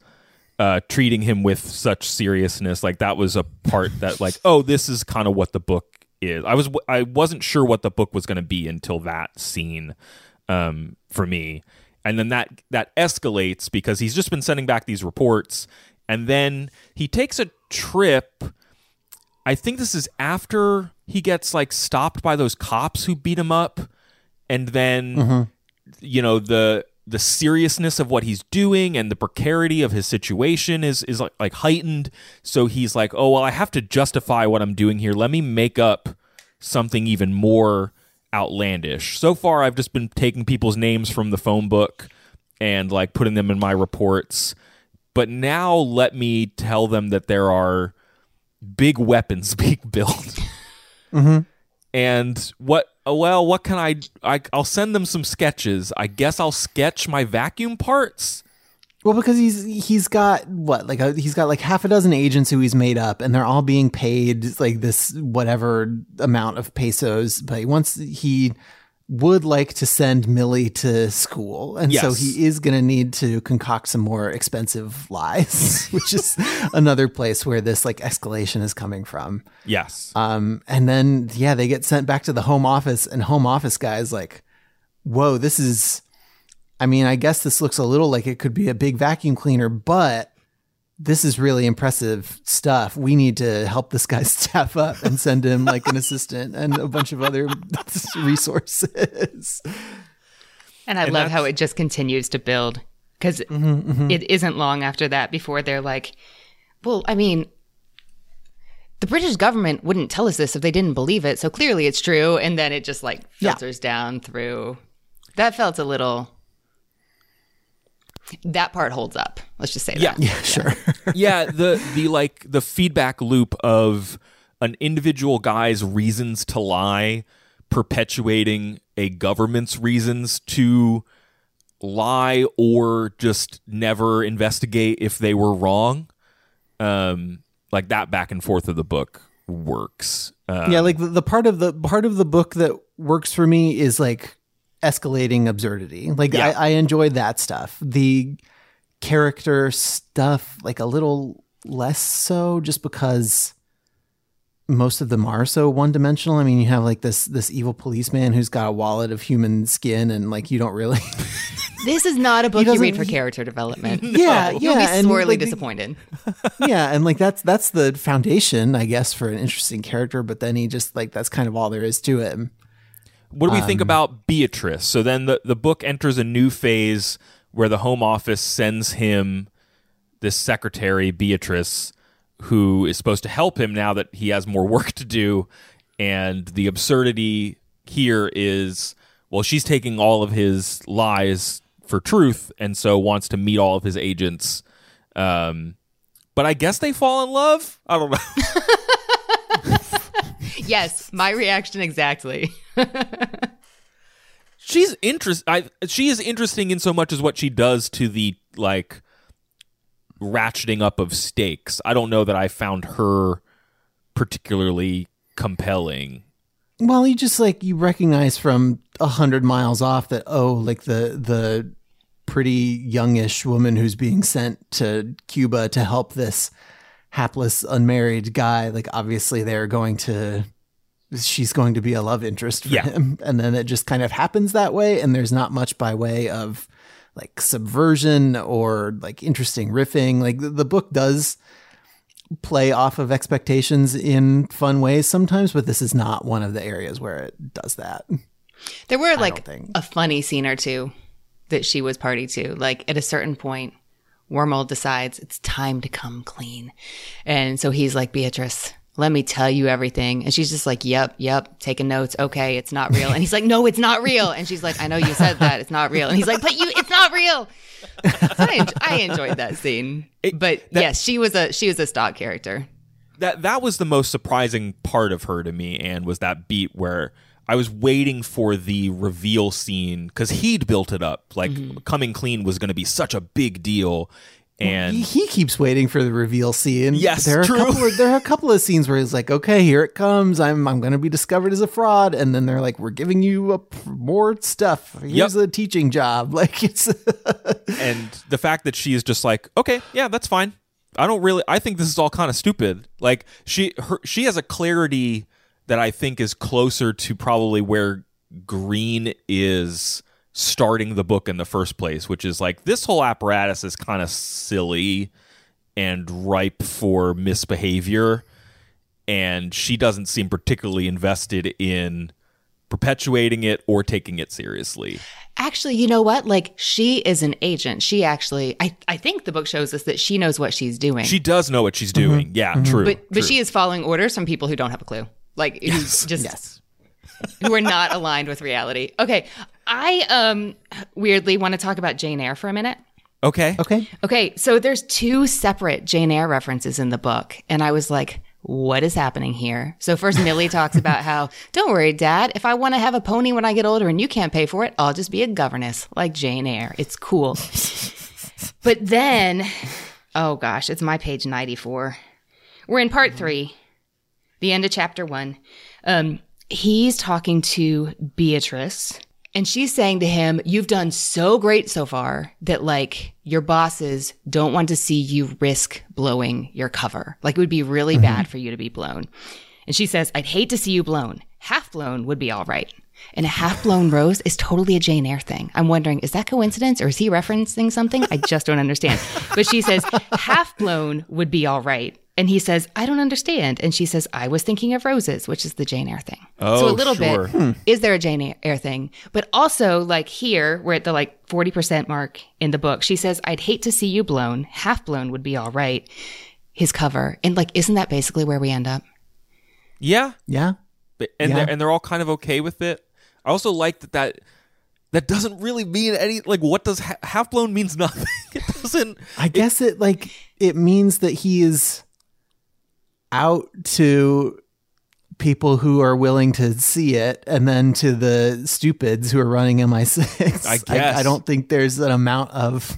uh, treating him with such seriousness. Like that was a part that, like, oh, this is kind of what the book is. I was I wasn't sure what the book was going to be until that scene um, for me, and then that that escalates because he's just been sending back these reports, and then he takes a trip. I think this is after he gets like stopped by those cops who beat him up, and then mm-hmm. you know the the seriousness of what he's doing and the precarity of his situation is is like, like heightened. So he's like, oh well, I have to justify what I'm doing here. Let me make up something even more outlandish. So far, I've just been taking people's names from the phone book and like putting them in my reports. But now let me tell them that there are big weapons <laughs> being built. Mm-hmm. And what? oh, Well, what can I, I? I'll send them some sketches. I guess I'll sketch my vacuum parts. Well, because he's he's got what like a, he's got like half a dozen agents who he's made up, and they're all being paid like this whatever amount of pesos. But once he would like to send Millie to school, and so he is going to need to concoct some more expensive lies, <laughs> which is another place where this like escalation is coming from. Yes. Um, and then yeah, they get sent back to the home office, and home office guys like, whoa, this is. I mean, I guess this looks a little like it could be a big vacuum cleaner, but this is really impressive stuff. We need to help this guy <laughs> staff up and send him like an assistant and a bunch of other <laughs> resources. And I And love how it just continues to build because mm-hmm, mm-hmm. it isn't long after that before they're like, well, I mean, the British government wouldn't tell us this if they didn't believe it. So clearly it's true. And then it just like Yeah. filters down through. That felt a little. That part holds up. Let's just say Yeah. that. Yeah, sure. <laughs> yeah the the like the feedback loop of an individual guy's reasons to lie perpetuating a government's reasons to lie or just never investigate if they were wrong um like that back and forth of the book works uh, yeah, like the, the part of the part of the book that works for me is like escalating absurdity. Like Yeah. I, I enjoyed that stuff. The character stuff, like a little less so, just because most of them are so one dimensional. I mean, you have like this this evil policeman who's got a wallet of human skin, and like you don't really. <laughs> This is not a book you read for character development. <laughs> yeah, <laughs> You'll yeah, be and, sorely like, disappointed. yeah, and like that's that's the foundation, I guess, for an interesting character. But then he just like that's kind of all there is to it. What do we think about Beatrice? So then the, the book enters a new phase where the Home Office sends him this secretary, Beatrice, who is supposed to help him now that he has more <laughs> work to do. And the absurdity here is well, she's taking all of his lies for truth and so wants to meet all of his agents. Um, but I guess they fall in love. I don't know. <laughs> <laughs> yes, my reaction exactly. <laughs> she's interest I she is interesting in so much as what she does to the like ratcheting up of stakes. I don't know that I found her particularly compelling. Well, you just like you recognize from a hundred miles off that oh, like the the pretty youngish woman who's being sent to Cuba to help this hapless unmarried guy. Like obviously they're going to she's going to be a love interest for Yeah. him, <laughs> and then it just kind of happens that way. And there's not much by way of like subversion or like interesting riffing. Like the, the book does play off of expectations in fun ways sometimes, but this is not one of the areas where it does that. There were like a funny scene or two that she was party to. Like at a certain point, Wormold decides it's time to come clean. And so he's like, Beatrice, let me tell you everything. And she's just like, Yep, yep, taking notes. Okay, it's not real. And he's like, No, it's not real. And she's like, I know you said that. It's not real. And he's like, But you, it's not real. So I, en- I enjoyed that scene. but yes, she was a she was a stock character. That that was the most surprising part of her to me and was that beat where I was waiting for the reveal scene cuz he'd built it up like mm-hmm. coming clean was going to be such a big deal and He, he keeps waiting for the reveal scene. Yes, there are true. A couple of, there are a couple of scenes where he's like, "Okay, here it comes. I'm I'm going to be discovered as a fraud," and then they're like, "We're giving you a, more stuff. Here's Yep. a teaching job." <laughs> Like it's <laughs> and the fact that she is just like okay yeah that's fine i don't really i think this is all kind of stupid like she her she has a clarity that i think is closer to probably where Greene is starting the book in the first place which is like this whole apparatus is kind of silly and ripe for misbehavior and she doesn't seem particularly invested in perpetuating it or taking it seriously. Actually, you know what? Like she is an agent. She actually I, I think the book shows us that she knows what she's doing. She does know what she's doing. Mm-hmm. Yeah, mm-hmm. true. but but true. she is following orders from people who don't have a clue. Like who just Yes. <laughs> who are not aligned with reality. Okay. I um weirdly want to talk about Jane Eyre for a minute. Okay. Okay. Okay, so there's two separate Jane Eyre references in the book, and I was like, what is happening here? So first Millie talks about how, don't worry, Dad, if I want to have a pony when I get older and you can't pay for it, I'll just be a governess like Jane Eyre. It's cool. <laughs> but then, oh gosh, it's my page 94. We're in part three, the end of chapter one. Um, he's talking to Beatrice, and she's saying to him, You've done so great so far that, like, your bosses don't want to see you risk blowing your cover. Like, it would be really mm-hmm. bad for you to be blown. And she says, I'd hate to see you blown. Half blown would be all right. And a half blown rose is totally a Jane Eyre thing. I'm wondering, is that coincidence or is he referencing something? I just don't understand. <laughs> But she says, half blown would be all right. And he says, I don't understand. And she says, I was thinking of roses, which is the Jane Eyre thing. Oh, so Oh, a little sure. bit, is there a Jane Eyre thing? But also, like here, we're at the like 40% mark in the book. She says, I'd hate to see you blown. Half blown would be all right. His cover. And like, isn't that basically where we end up? Yeah. Yeah. But- and Yeah. they're and they're all kind of okay with it. I also like that that that doesn't really mean any like what does ha- half blown means <laughs> nothing. It doesn't. I guess it like it means that he is out to people who are willing to see it and then to the stupids who are running MI6. <laughs> I guess. I, don't think there's an amount of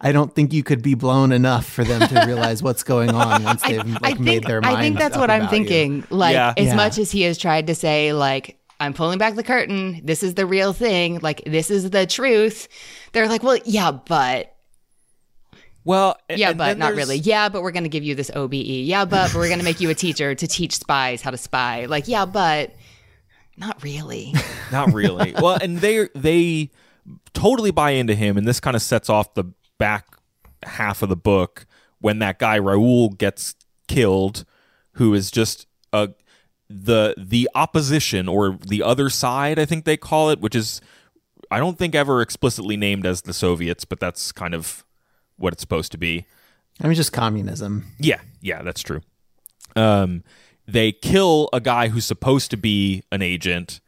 I don't think you could be blown enough for them to <laughs> realize what's going on once they've like I think, made their mind I think that's up what I'm about you. thinking. Like, Yeah. as Yeah. much as he has tried to say, like, I'm pulling back the curtain, this is the real thing, like, this is the truth, they're like, well, yeah, but. Well, Yeah, but not there's- really. Yeah, but we're going to give you this OBE. Yeah, but, but we're going to make you a teacher to teach spies how to spy. Like, yeah, but not really. <laughs> Not really. well, and they they totally buy into him, and this kind of sets off the back half of the book when that guy Raoul gets killed, who is just a the the opposition or the other side, I think they call it, which is I don't think ever explicitly named as the Soviets, but that's kind of what it's supposed to be. I mean just communism. Yeah, yeah, that's true. Um, they kill a guy who's supposed to be an agent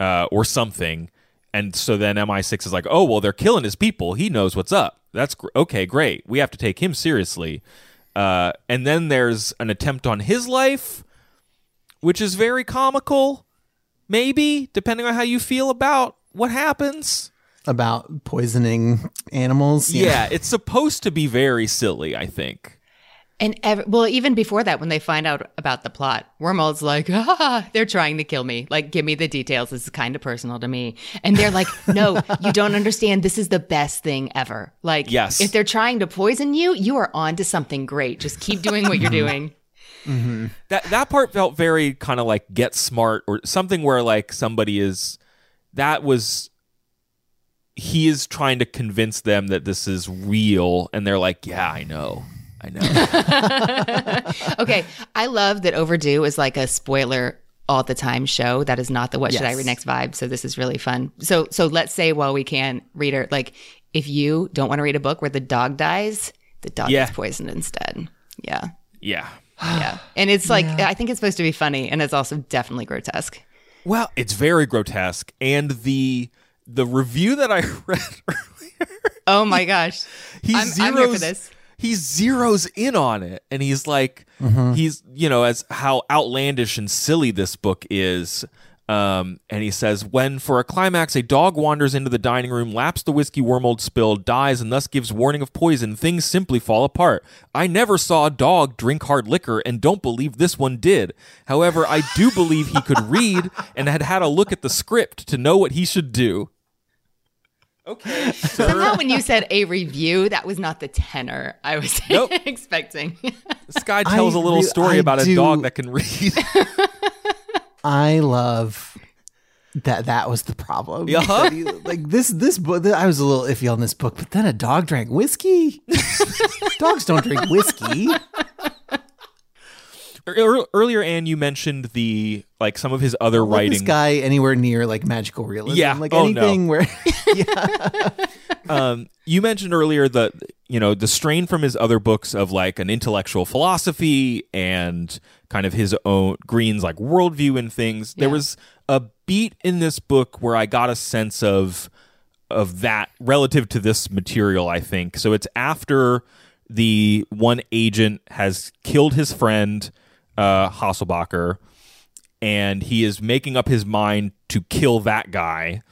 uh, or something, and so then MI6 is like, "Oh, well, they're killing his people. He knows what's up. That's gr- okay, great. We have to take him seriously." Uh, and then there's an attempt on his life, which is very comical, maybe depending on how you feel about what happens. About poisoning animals. Yeah, it's supposed to be very silly, I think. And ev- well, even before that, when they find out about the plot, Wormold's like, ah, they're trying to kill me. Like, give me the details. This is kind of personal to me. And they're like, <laughs> no, you don't understand. This is the best thing ever. Like, Yes. if they're trying to poison you, you are on to something great. Just keep doing what you're doing. that that part felt very kind of like get smart or something where like somebody is that was he is trying to convince them that this is real and they're like yeah i know i know <laughs> <laughs> Okay. I love that Overdue is like a spoiler all the time show. That is not the what should I read next vibe. So this is really fun. So so let's say while we can, reader, like if you don't want to read a book where the dog dies, the dog Yeah. gets poisoned instead. Yeah. yeah Yeah. And it's like I think it's supposed to be funny and it's also definitely grotesque. well it's very grotesque and the the review that i <laughs> read earlier. Oh my gosh. he I'm- zeroes I'm here for this. he zeroes in on it and he's like he's you know as how outlandish and silly this book is um, and he says when for a climax a dog wanders into the dining room laps the whiskey Wormold spilled dies and thus gives warning of poison things simply fall apart i never saw a dog drink hard liquor and don't believe this one did however i do believe he could read and had had a look at the script to know what he should do okay <laughs> sir. Somehow when you said a review, that was not the tenor I was <laughs> Nope. expecting. This guy tells I a little re- story I about a dog that can read. <laughs> I love that that was the problem. Uh-huh. That like this this book, I was a little iffy on this book, but then a dog drank whiskey. Dogs don't drink whiskey. Ear- Earlier, Anne, you mentioned the like some of his other Like writing. this guy anywhere near like magical realism. Yeah. like Oh, no. anything where <laughs> <laughs> um, you mentioned earlier that you know the strain from his other books of like an intellectual philosophy and kind of his own Greene's like worldview and things. There was a beat in this book where I got a sense of of that relative to this material. I think so. It's after the one agent has killed his friend uh, Hasselbacher, and he is making up his mind to kill that guy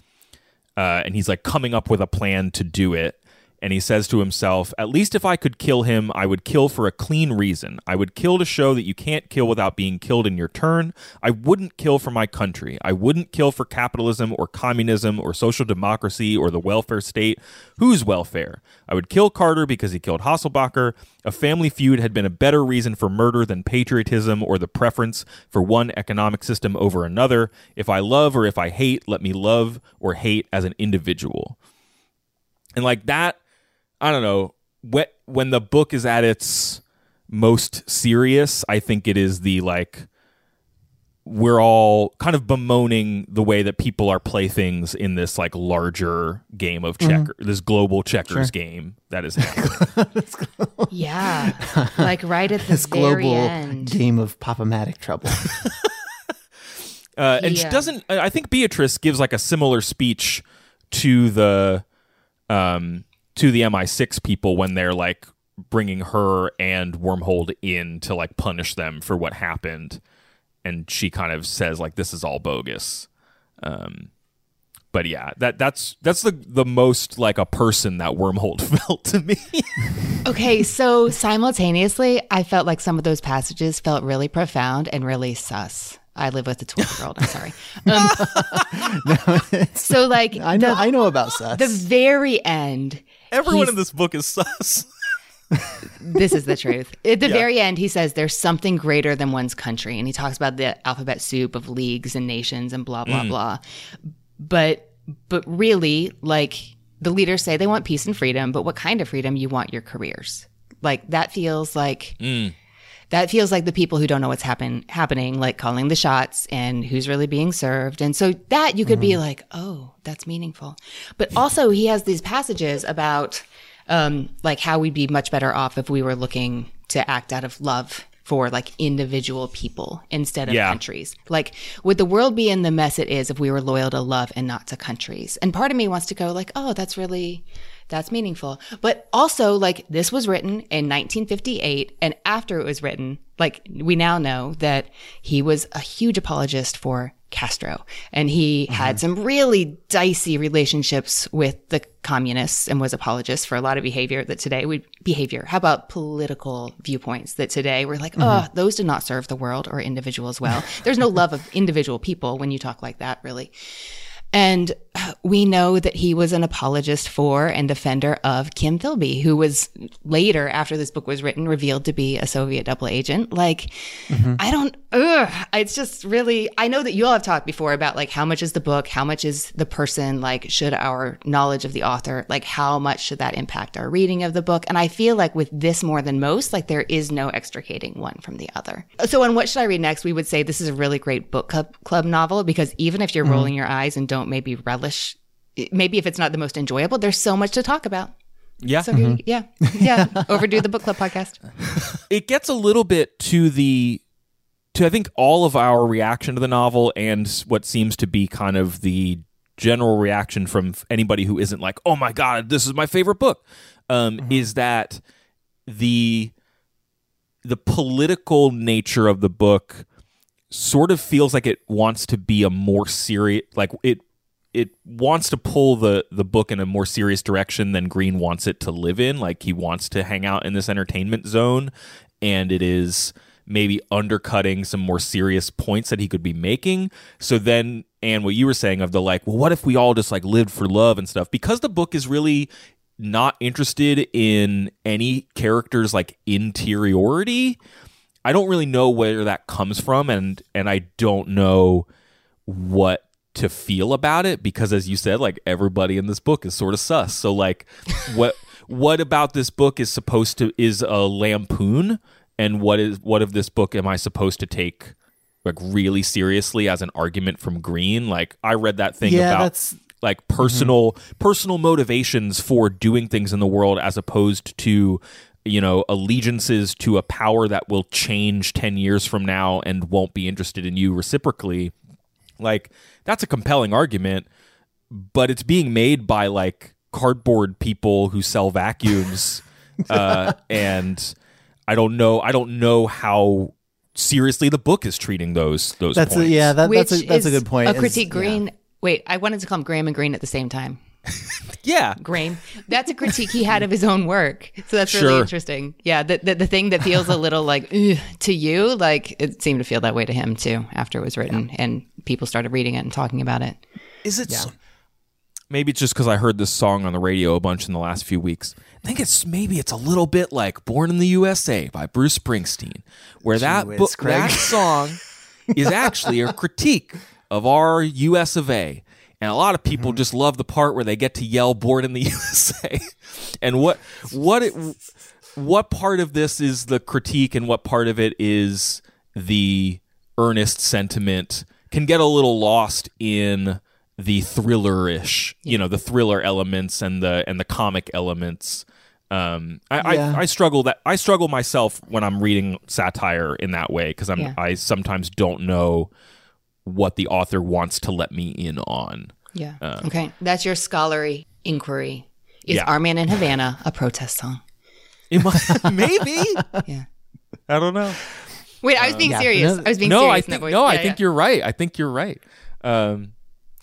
uh, and he's like coming up with a plan to do it. And he says to himself, At least if I could kill him, I would kill for a clean reason. I would kill to show that you can't kill without being killed in your turn. I wouldn't kill for my country. I wouldn't kill for capitalism or communism or social democracy or the welfare state. Whose welfare? I would kill Carter because he killed Hasselbacher. A family feud had been a better reason for murder than patriotism or the preference for one economic system over another. If I love or if I hate, let me love or hate as an individual. And like that, I don't know, when, when the book is at its most serious, I think it is the like we're all kind of bemoaning the way that people are playthings in this like larger game of checker, this global checkers game that is <laughs> happening. Yeah. like right at <laughs> the this very global end. game of pop-o-matic trouble. <laughs> Uh, and she doesn't. I think Beatrice gives like a similar speech to the um, to the MI6 people when they're like bringing her and Wormold in to like punish them for what happened, and she kind of says like this is all bogus. Um, but yeah, that that's that's the the most like a person that Wormold <laughs> felt to me. Okay, so simultaneously, I felt like some of those passages felt really profound and really sus. I live with a 12 year old. I'm sorry. Um, <laughs> so, like, I know the, I know about sus. the very end, Everyone in this book is sus. <laughs> this is the truth. At the Yeah. very end, he says there's something greater than one's country. And he talks about the alphabet soup of leagues and nations and blah, blah, mm. blah. But, but really, like, the leaders say they want peace and freedom, but what kind of freedom? You want your careers. Like, that feels like. Mm. That feels like the people who don't know what's happen happening, like calling the shots and who's really being served. And so that you could be like, oh, that's meaningful. But also he has these passages about um, like how we'd be much better off if we were looking to act out of love for like individual people instead of Yeah. countries. Like would the world be in the mess it is if we were loyal to love and not to countries? And part of me wants to go like, oh, that's really that's meaningful. But also, like, this was written in 1958, and after it was written, like, we now know that he was a huge apologist for Castro, and he mm-hmm. had some really dicey relationships with the communists and was apologist for a lot of behavior that today would behavior. How about political viewpoints that today we're like, oh, those did not serve the world or individuals well. There's no love of individual people when you talk like that, really. And uh, we know that he was an apologist for and defender of Kim Philby, who was later, after this book was written, revealed to be a Soviet double agent. Like, mm-hmm. I don't, ugh, it's just really, I know that you all have talked before about like how much is the book, how much is the person, like, should our knowledge of the author, like, how much should that impact our reading of the book? And I feel like with this more than most, like, there is no extricating one from the other. So, on What Should I Read Next, we would say this is a really great book club, club novel because even if you're mm-hmm. rolling your eyes and don't maybe relish, maybe if it's not the most enjoyable, there's so much to talk about. Yeah. So, here- mm-hmm. yeah, yeah, <laughs> Overdue the book club podcast. it gets a little bit to the to I think all of our reaction to the novel and what seems to be kind of the general reaction from anybody who isn't like, "Oh my god, this is my favorite book." Um, is that the the political nature of the book sort of feels like it wants to be a more serious like it it wants to pull the the book in a more serious direction than Greene wants it to live in. Like he wants to hang out in this entertainment zone, and it is maybe undercutting some more serious points that he could be making. So then, and what you were saying of the like, well, what if we all just like lived for love and stuff? Because the book is really not interested in any characters like interiority. I don't really know where that comes from, and and I don't know what to feel about it because as you said like everybody in this book is sort of sus so like <laughs> what what about this book is supposed to is a lampoon and what is what of this book am i supposed to take like really seriously as an argument from Greene? Like i read that thing Yeah, about that's- like personal personal motivations for doing things in the world as opposed to you know allegiances to a power that will change 10 years from now and won't be interested in you reciprocally. Like that's a compelling argument but it's being made by like cardboard people who sell vacuums <laughs> uh, and i don't know i don't know how seriously the book is treating those those That's a, points. yeah, that, that's a that's a good point. A is- critique yeah. Greene. Wait, I wanted to call him Graham and Greene at the same time. <laughs> yeah Graham. That's a critique he had of his own work. So that's really interesting. Yeah, the, the the thing that feels a little like to you, like it seemed to feel that way to him too after it was written and people started reading it and talking about it. Is it? so- maybe it's just because I heard this song on the radio a bunch in the last few weeks. I think it's maybe it's a little bit like "Born in the USA" by Bruce Springsteen, where that whiz, book, that song <laughs> is actually a critique of our U.S. of A. And a lot of people Mm-hmm. just love the part where they get to yell "Born in the <laughs> USA." and what what it what part of this is the critique and what part of it is the earnest sentiment can get a little lost in the thriller-ish, you know, the thriller elements and the and the comic elements. Um, I, Yeah. I, I struggle that I struggle myself when I'm reading satire in that way because I'm Yeah. I sometimes don't know what the author wants to let me in on. Yeah. okay. That's your scholarly inquiry. Is Yeah. Our Man in Havana a protest song? Am <laughs> I- maybe Yeah. I don't know. Wait, I was being yeah. serious. No, I was being no, serious. I in that think voice. no, I think you're right. I think you're right. Um,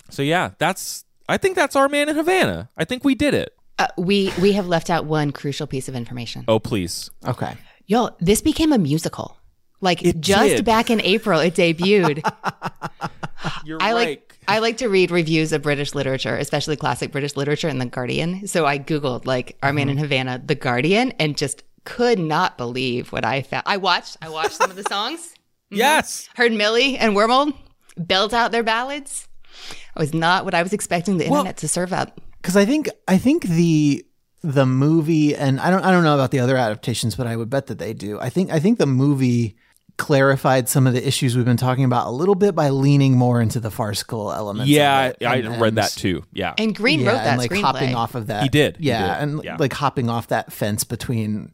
so yeah, that's I think that's our man in Havana. I think we did it. Uh, we we have left out one crucial piece of information. Oh please, Okay. Yo, this became a musical. Like It just did. back in April, it debuted. <laughs> <laughs> you're I right. like I like to read reviews of British literature, especially classic British literature in the Guardian. So I googled like Our Man in Mm-hmm. Havana, the Guardian, and just could not believe what I found. I watched I watched some of the songs. <laughs> yes. Heard Millie and Wormold belt out their ballads. I was not what I was expecting the internet to serve up. because I think I think the the movie and I don't I don't know about the other adaptations, but I would bet that they do. I think I think the movie clarified some of the issues we've been talking about a little bit by leaning more into the farcical elements. Yeah, of it. I, I And- read and- that too. Yeah. And Greene yeah, wrote that and like screenplay. hopping off of that. He did, he Yeah, did, and yeah. like hopping off that fence between.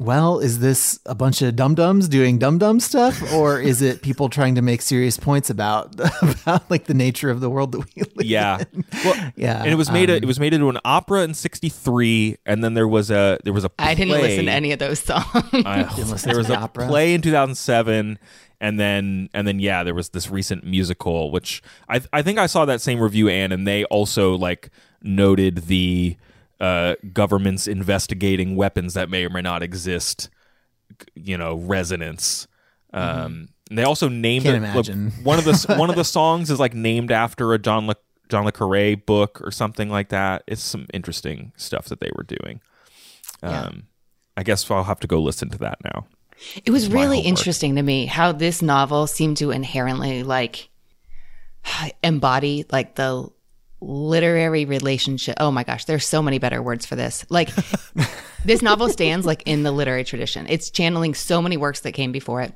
Well, is this a bunch of dum dums doing dum dum stuff, or is it people trying to make serious points about <laughs> about like the nature of the world that we live yeah. in? Well, Yeah, And it was made. a, um, it was made into an opera in '63, and then there was a there was a. I didn't listen to any of those songs. I- <laughs> listen there to was the a opera? play in 2007 and then and then yeah there was this recent musical which i i think i saw that same review Anne and they also like noted the uh government's investigating weapons that may or may not exist you know resonance. Um and they also named Can't it look, imagine. <laughs> one of the one of the <laughs> songs is like named after a john le john le carre book or something like that. It's some interesting stuff that they were doing. Um i guess i'll have to go listen to that now. It was really homework. interesting to me how this novel seemed to inherently like <sighs> embody like the literary relationship. Oh my gosh, there's so many better words for this. Like <laughs> this novel stands like in the literary tradition. It's channeling so many works that came before it.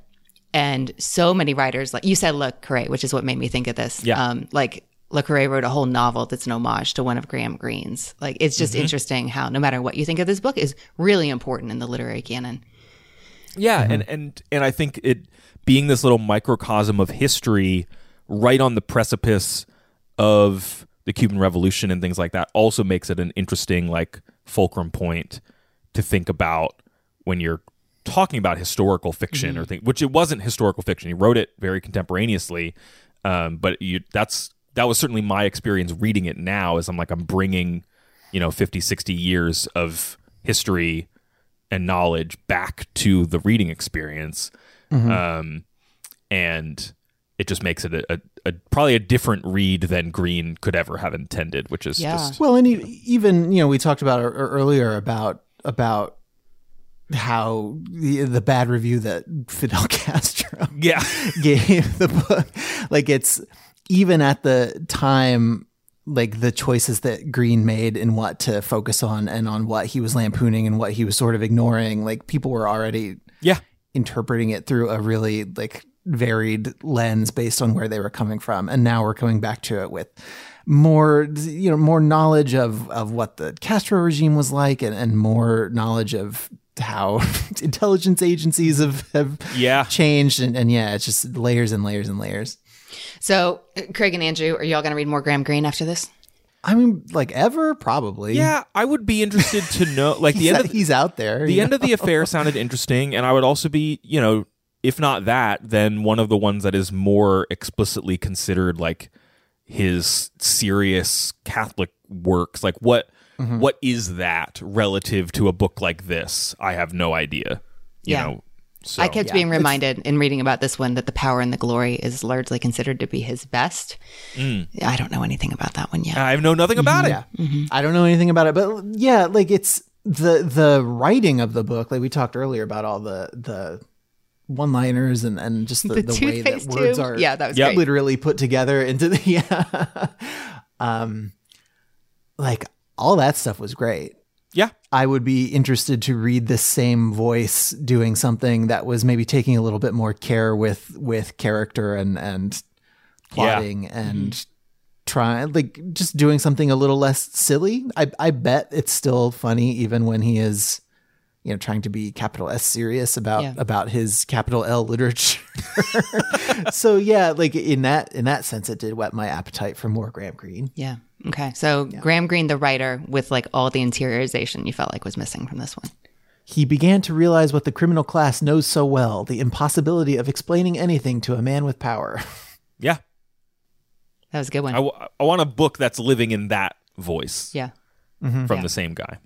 And so many writers, like you said, Le Carre, which is what made me think of this. Yeah. Um, like Le Carre wrote a whole novel that's an homage to one of Graham Greene's. Like it's just interesting how no matter what you think of this book is really important in the literary canon. Yeah, and and and I think it being this little microcosm of history right on the precipice of the Cuban Revolution and things like that also makes it an interesting like fulcrum point to think about when you're talking about historical fiction or thing which it wasn't historical fiction. He wrote it very contemporaneously um, but you that's that was certainly my experience reading it now as i'm like i'm bringing you know 50 60 years of history and knowledge back to the reading experience. Um, and it just makes it a, a, a probably a different read than Greene could ever have intended which is Yeah. just Well, and e- even you know we talked about earlier about about how the, the bad review that Fidel <laughs> Castro yeah <laughs> gave the book, like it's even at the time, like the choices that Greene made and what to focus on and on what he was lampooning and what he was sort of ignoring, like people were already Yeah. interpreting it through a really like varied lens based on where they were coming from and now we're coming back to it with more you know more knowledge of of what the Castro regime was like and, and more knowledge of how <laughs> intelligence agencies have, have Yeah. changed and, and yeah it's just layers and layers and layers So, Craig and Andrew, are y'all going to read more Graham Greene after this? I mean like ever probably Yeah, I would be interested to know like the end of he's out there the you end know? of the affair sounded interesting and I would also be, you know, if not that, then one of the ones that is more explicitly considered like his serious Catholic works. Like what Mm-hmm. what is that relative to a book like this? I have no idea. You Yeah. know. So I kept yeah, being it's- reminded in reading about this one that The Power and the Glory is largely considered to be his best. Mm. I don't know anything about that one yet. I know nothing about mm-hmm. it. Yeah. Mm-hmm. I don't know anything about it, but yeah, like it's the the writing of the book. Like we talked earlier about all the the one liners and and just the, The the, way that toothpaste words tube? are Yeah, that was Yeah. literally put together into the <laughs> yeah. um, like all that stuff was great. Yeah. I would be interested to read this same voice doing something that was maybe taking a little bit more care with with character and and plotting and trying like just doing something a little less silly. I I bet it's still funny even when he is you know trying to be capital S serious about Yeah. about his capital L literature. <laughs> so yeah, like in that in that sense it did whet my appetite for more Graham Greene. Yeah. Okay. So Graham Greene, the writer, with like all the interiorization you felt like was missing from this one. He began to realize what the criminal class knows so well, the impossibility of explaining anything to a man with power. <laughs> Yeah. That was a good one. I, w- I want a book that's living in that voice yeah. Mm-hmm. from the same guy.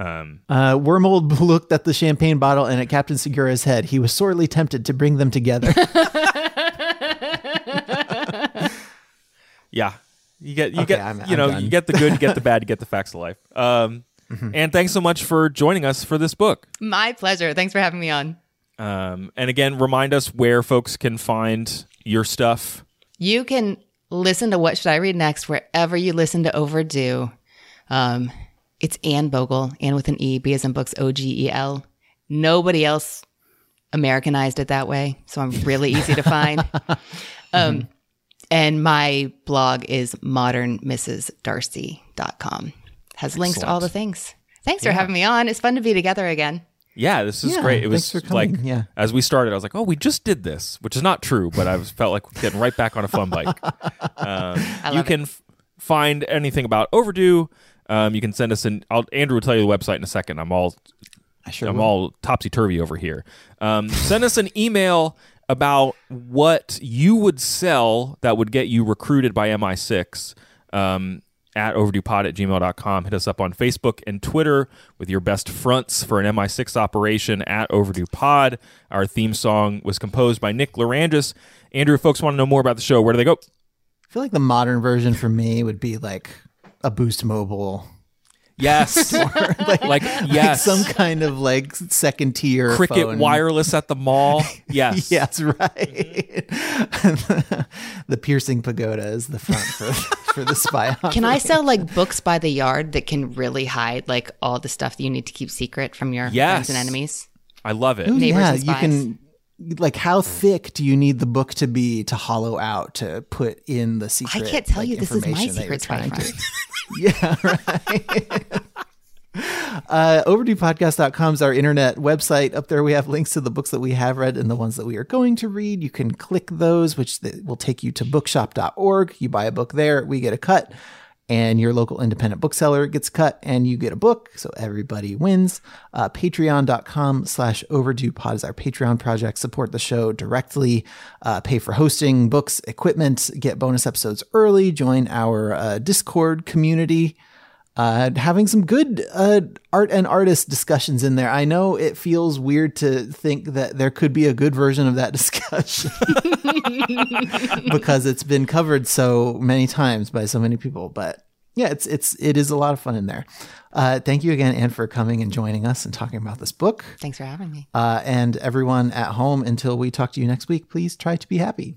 Um, Uh, Wormold <laughs> looked at the champagne bottle and at Captain Segura's head. He was sorely tempted to bring them together. <laughs> Yeah. You get you Okay, get I'm- you I'm know, done. you get the good, you get the bad, you get the <laughs> facts of life. Um and thanks so much for joining us for this book. My pleasure. Thanks for having me on. Um and again, remind us where folks can find your stuff. You can listen to What Should I Read Next wherever you listen to Overdue. Um, it's Anne Bogel, Anne with an E, B as in books, O G E L. Nobody else Americanized it that way, so I'm really easy to find. <laughs> Um, and my blog is modernmrsdarcy.com. Has links to all the things. Thanks for having me on. It's fun to be together again. Yeah, this is Yeah, great. It was like. Yeah. as we started, I was like, "Oh, we just did this," which is not true, but I was felt like getting right back on a fun bike. <laughs> Um, you love can f- find anything about Overdue. Um, you can send us an. I'll, Andrew will tell you the website in a second. I'm all I sure I'm will. all topsy turvy over here. Um, send us an email about what you would sell that would get you recruited by MI6 um, at overduepod at gmail.com. Hit us up on Facebook and Twitter with your best fronts for an MI6 operation at Overdue Pod. Our theme song was composed by Nick Lerangis. Andrew, folks want to know more about the show, where do they go? I feel like the modern version for me would be like a Boost Mobile. Yes. <laughs> like, like, yes. some kind of like second tier Cricket phone. wireless at the mall. <laughs> Yes. Yes, right. <laughs> the piercing pagoda is the front for, for the spy. Can I sell like books by the yard that can really hide like all the stuff that you need to keep secret from your Yes. friends and enemies? I love it. Ooh, Neighbors yeah, and you can. Like, how thick do you need the book to be to hollow out to put in the secret? I can't tell like, you this is my information that you're secret trying to- <laughs> Yeah, right. <laughs> uh, overduepodcast.com is our internet website. Up there, we have links to the books that we have read and the ones that we are going to read. You can click those, which will take you to bookshop.org. You buy a book there, we get a cut, and your local independent bookseller gets cut, and you get a book. So everybody wins. Uh, Patreon.com slash overdue pod is our Patreon project. Support the show directly, uh, pay for hosting, books, equipment, get bonus episodes early, join our uh, Discord community uh, having some good uh, art and artist discussions in there. I know it feels weird to think that there could be a good version of that <laughs> discussion <laughs> because it's been covered so many times by so many people. But yeah, it's it's it is a lot of fun in there. Uh, thank you again, Anne, for coming and joining us and talking about this book. Thanks for having me. Uh, and everyone at home, until we talk to you next week, please try to be happy.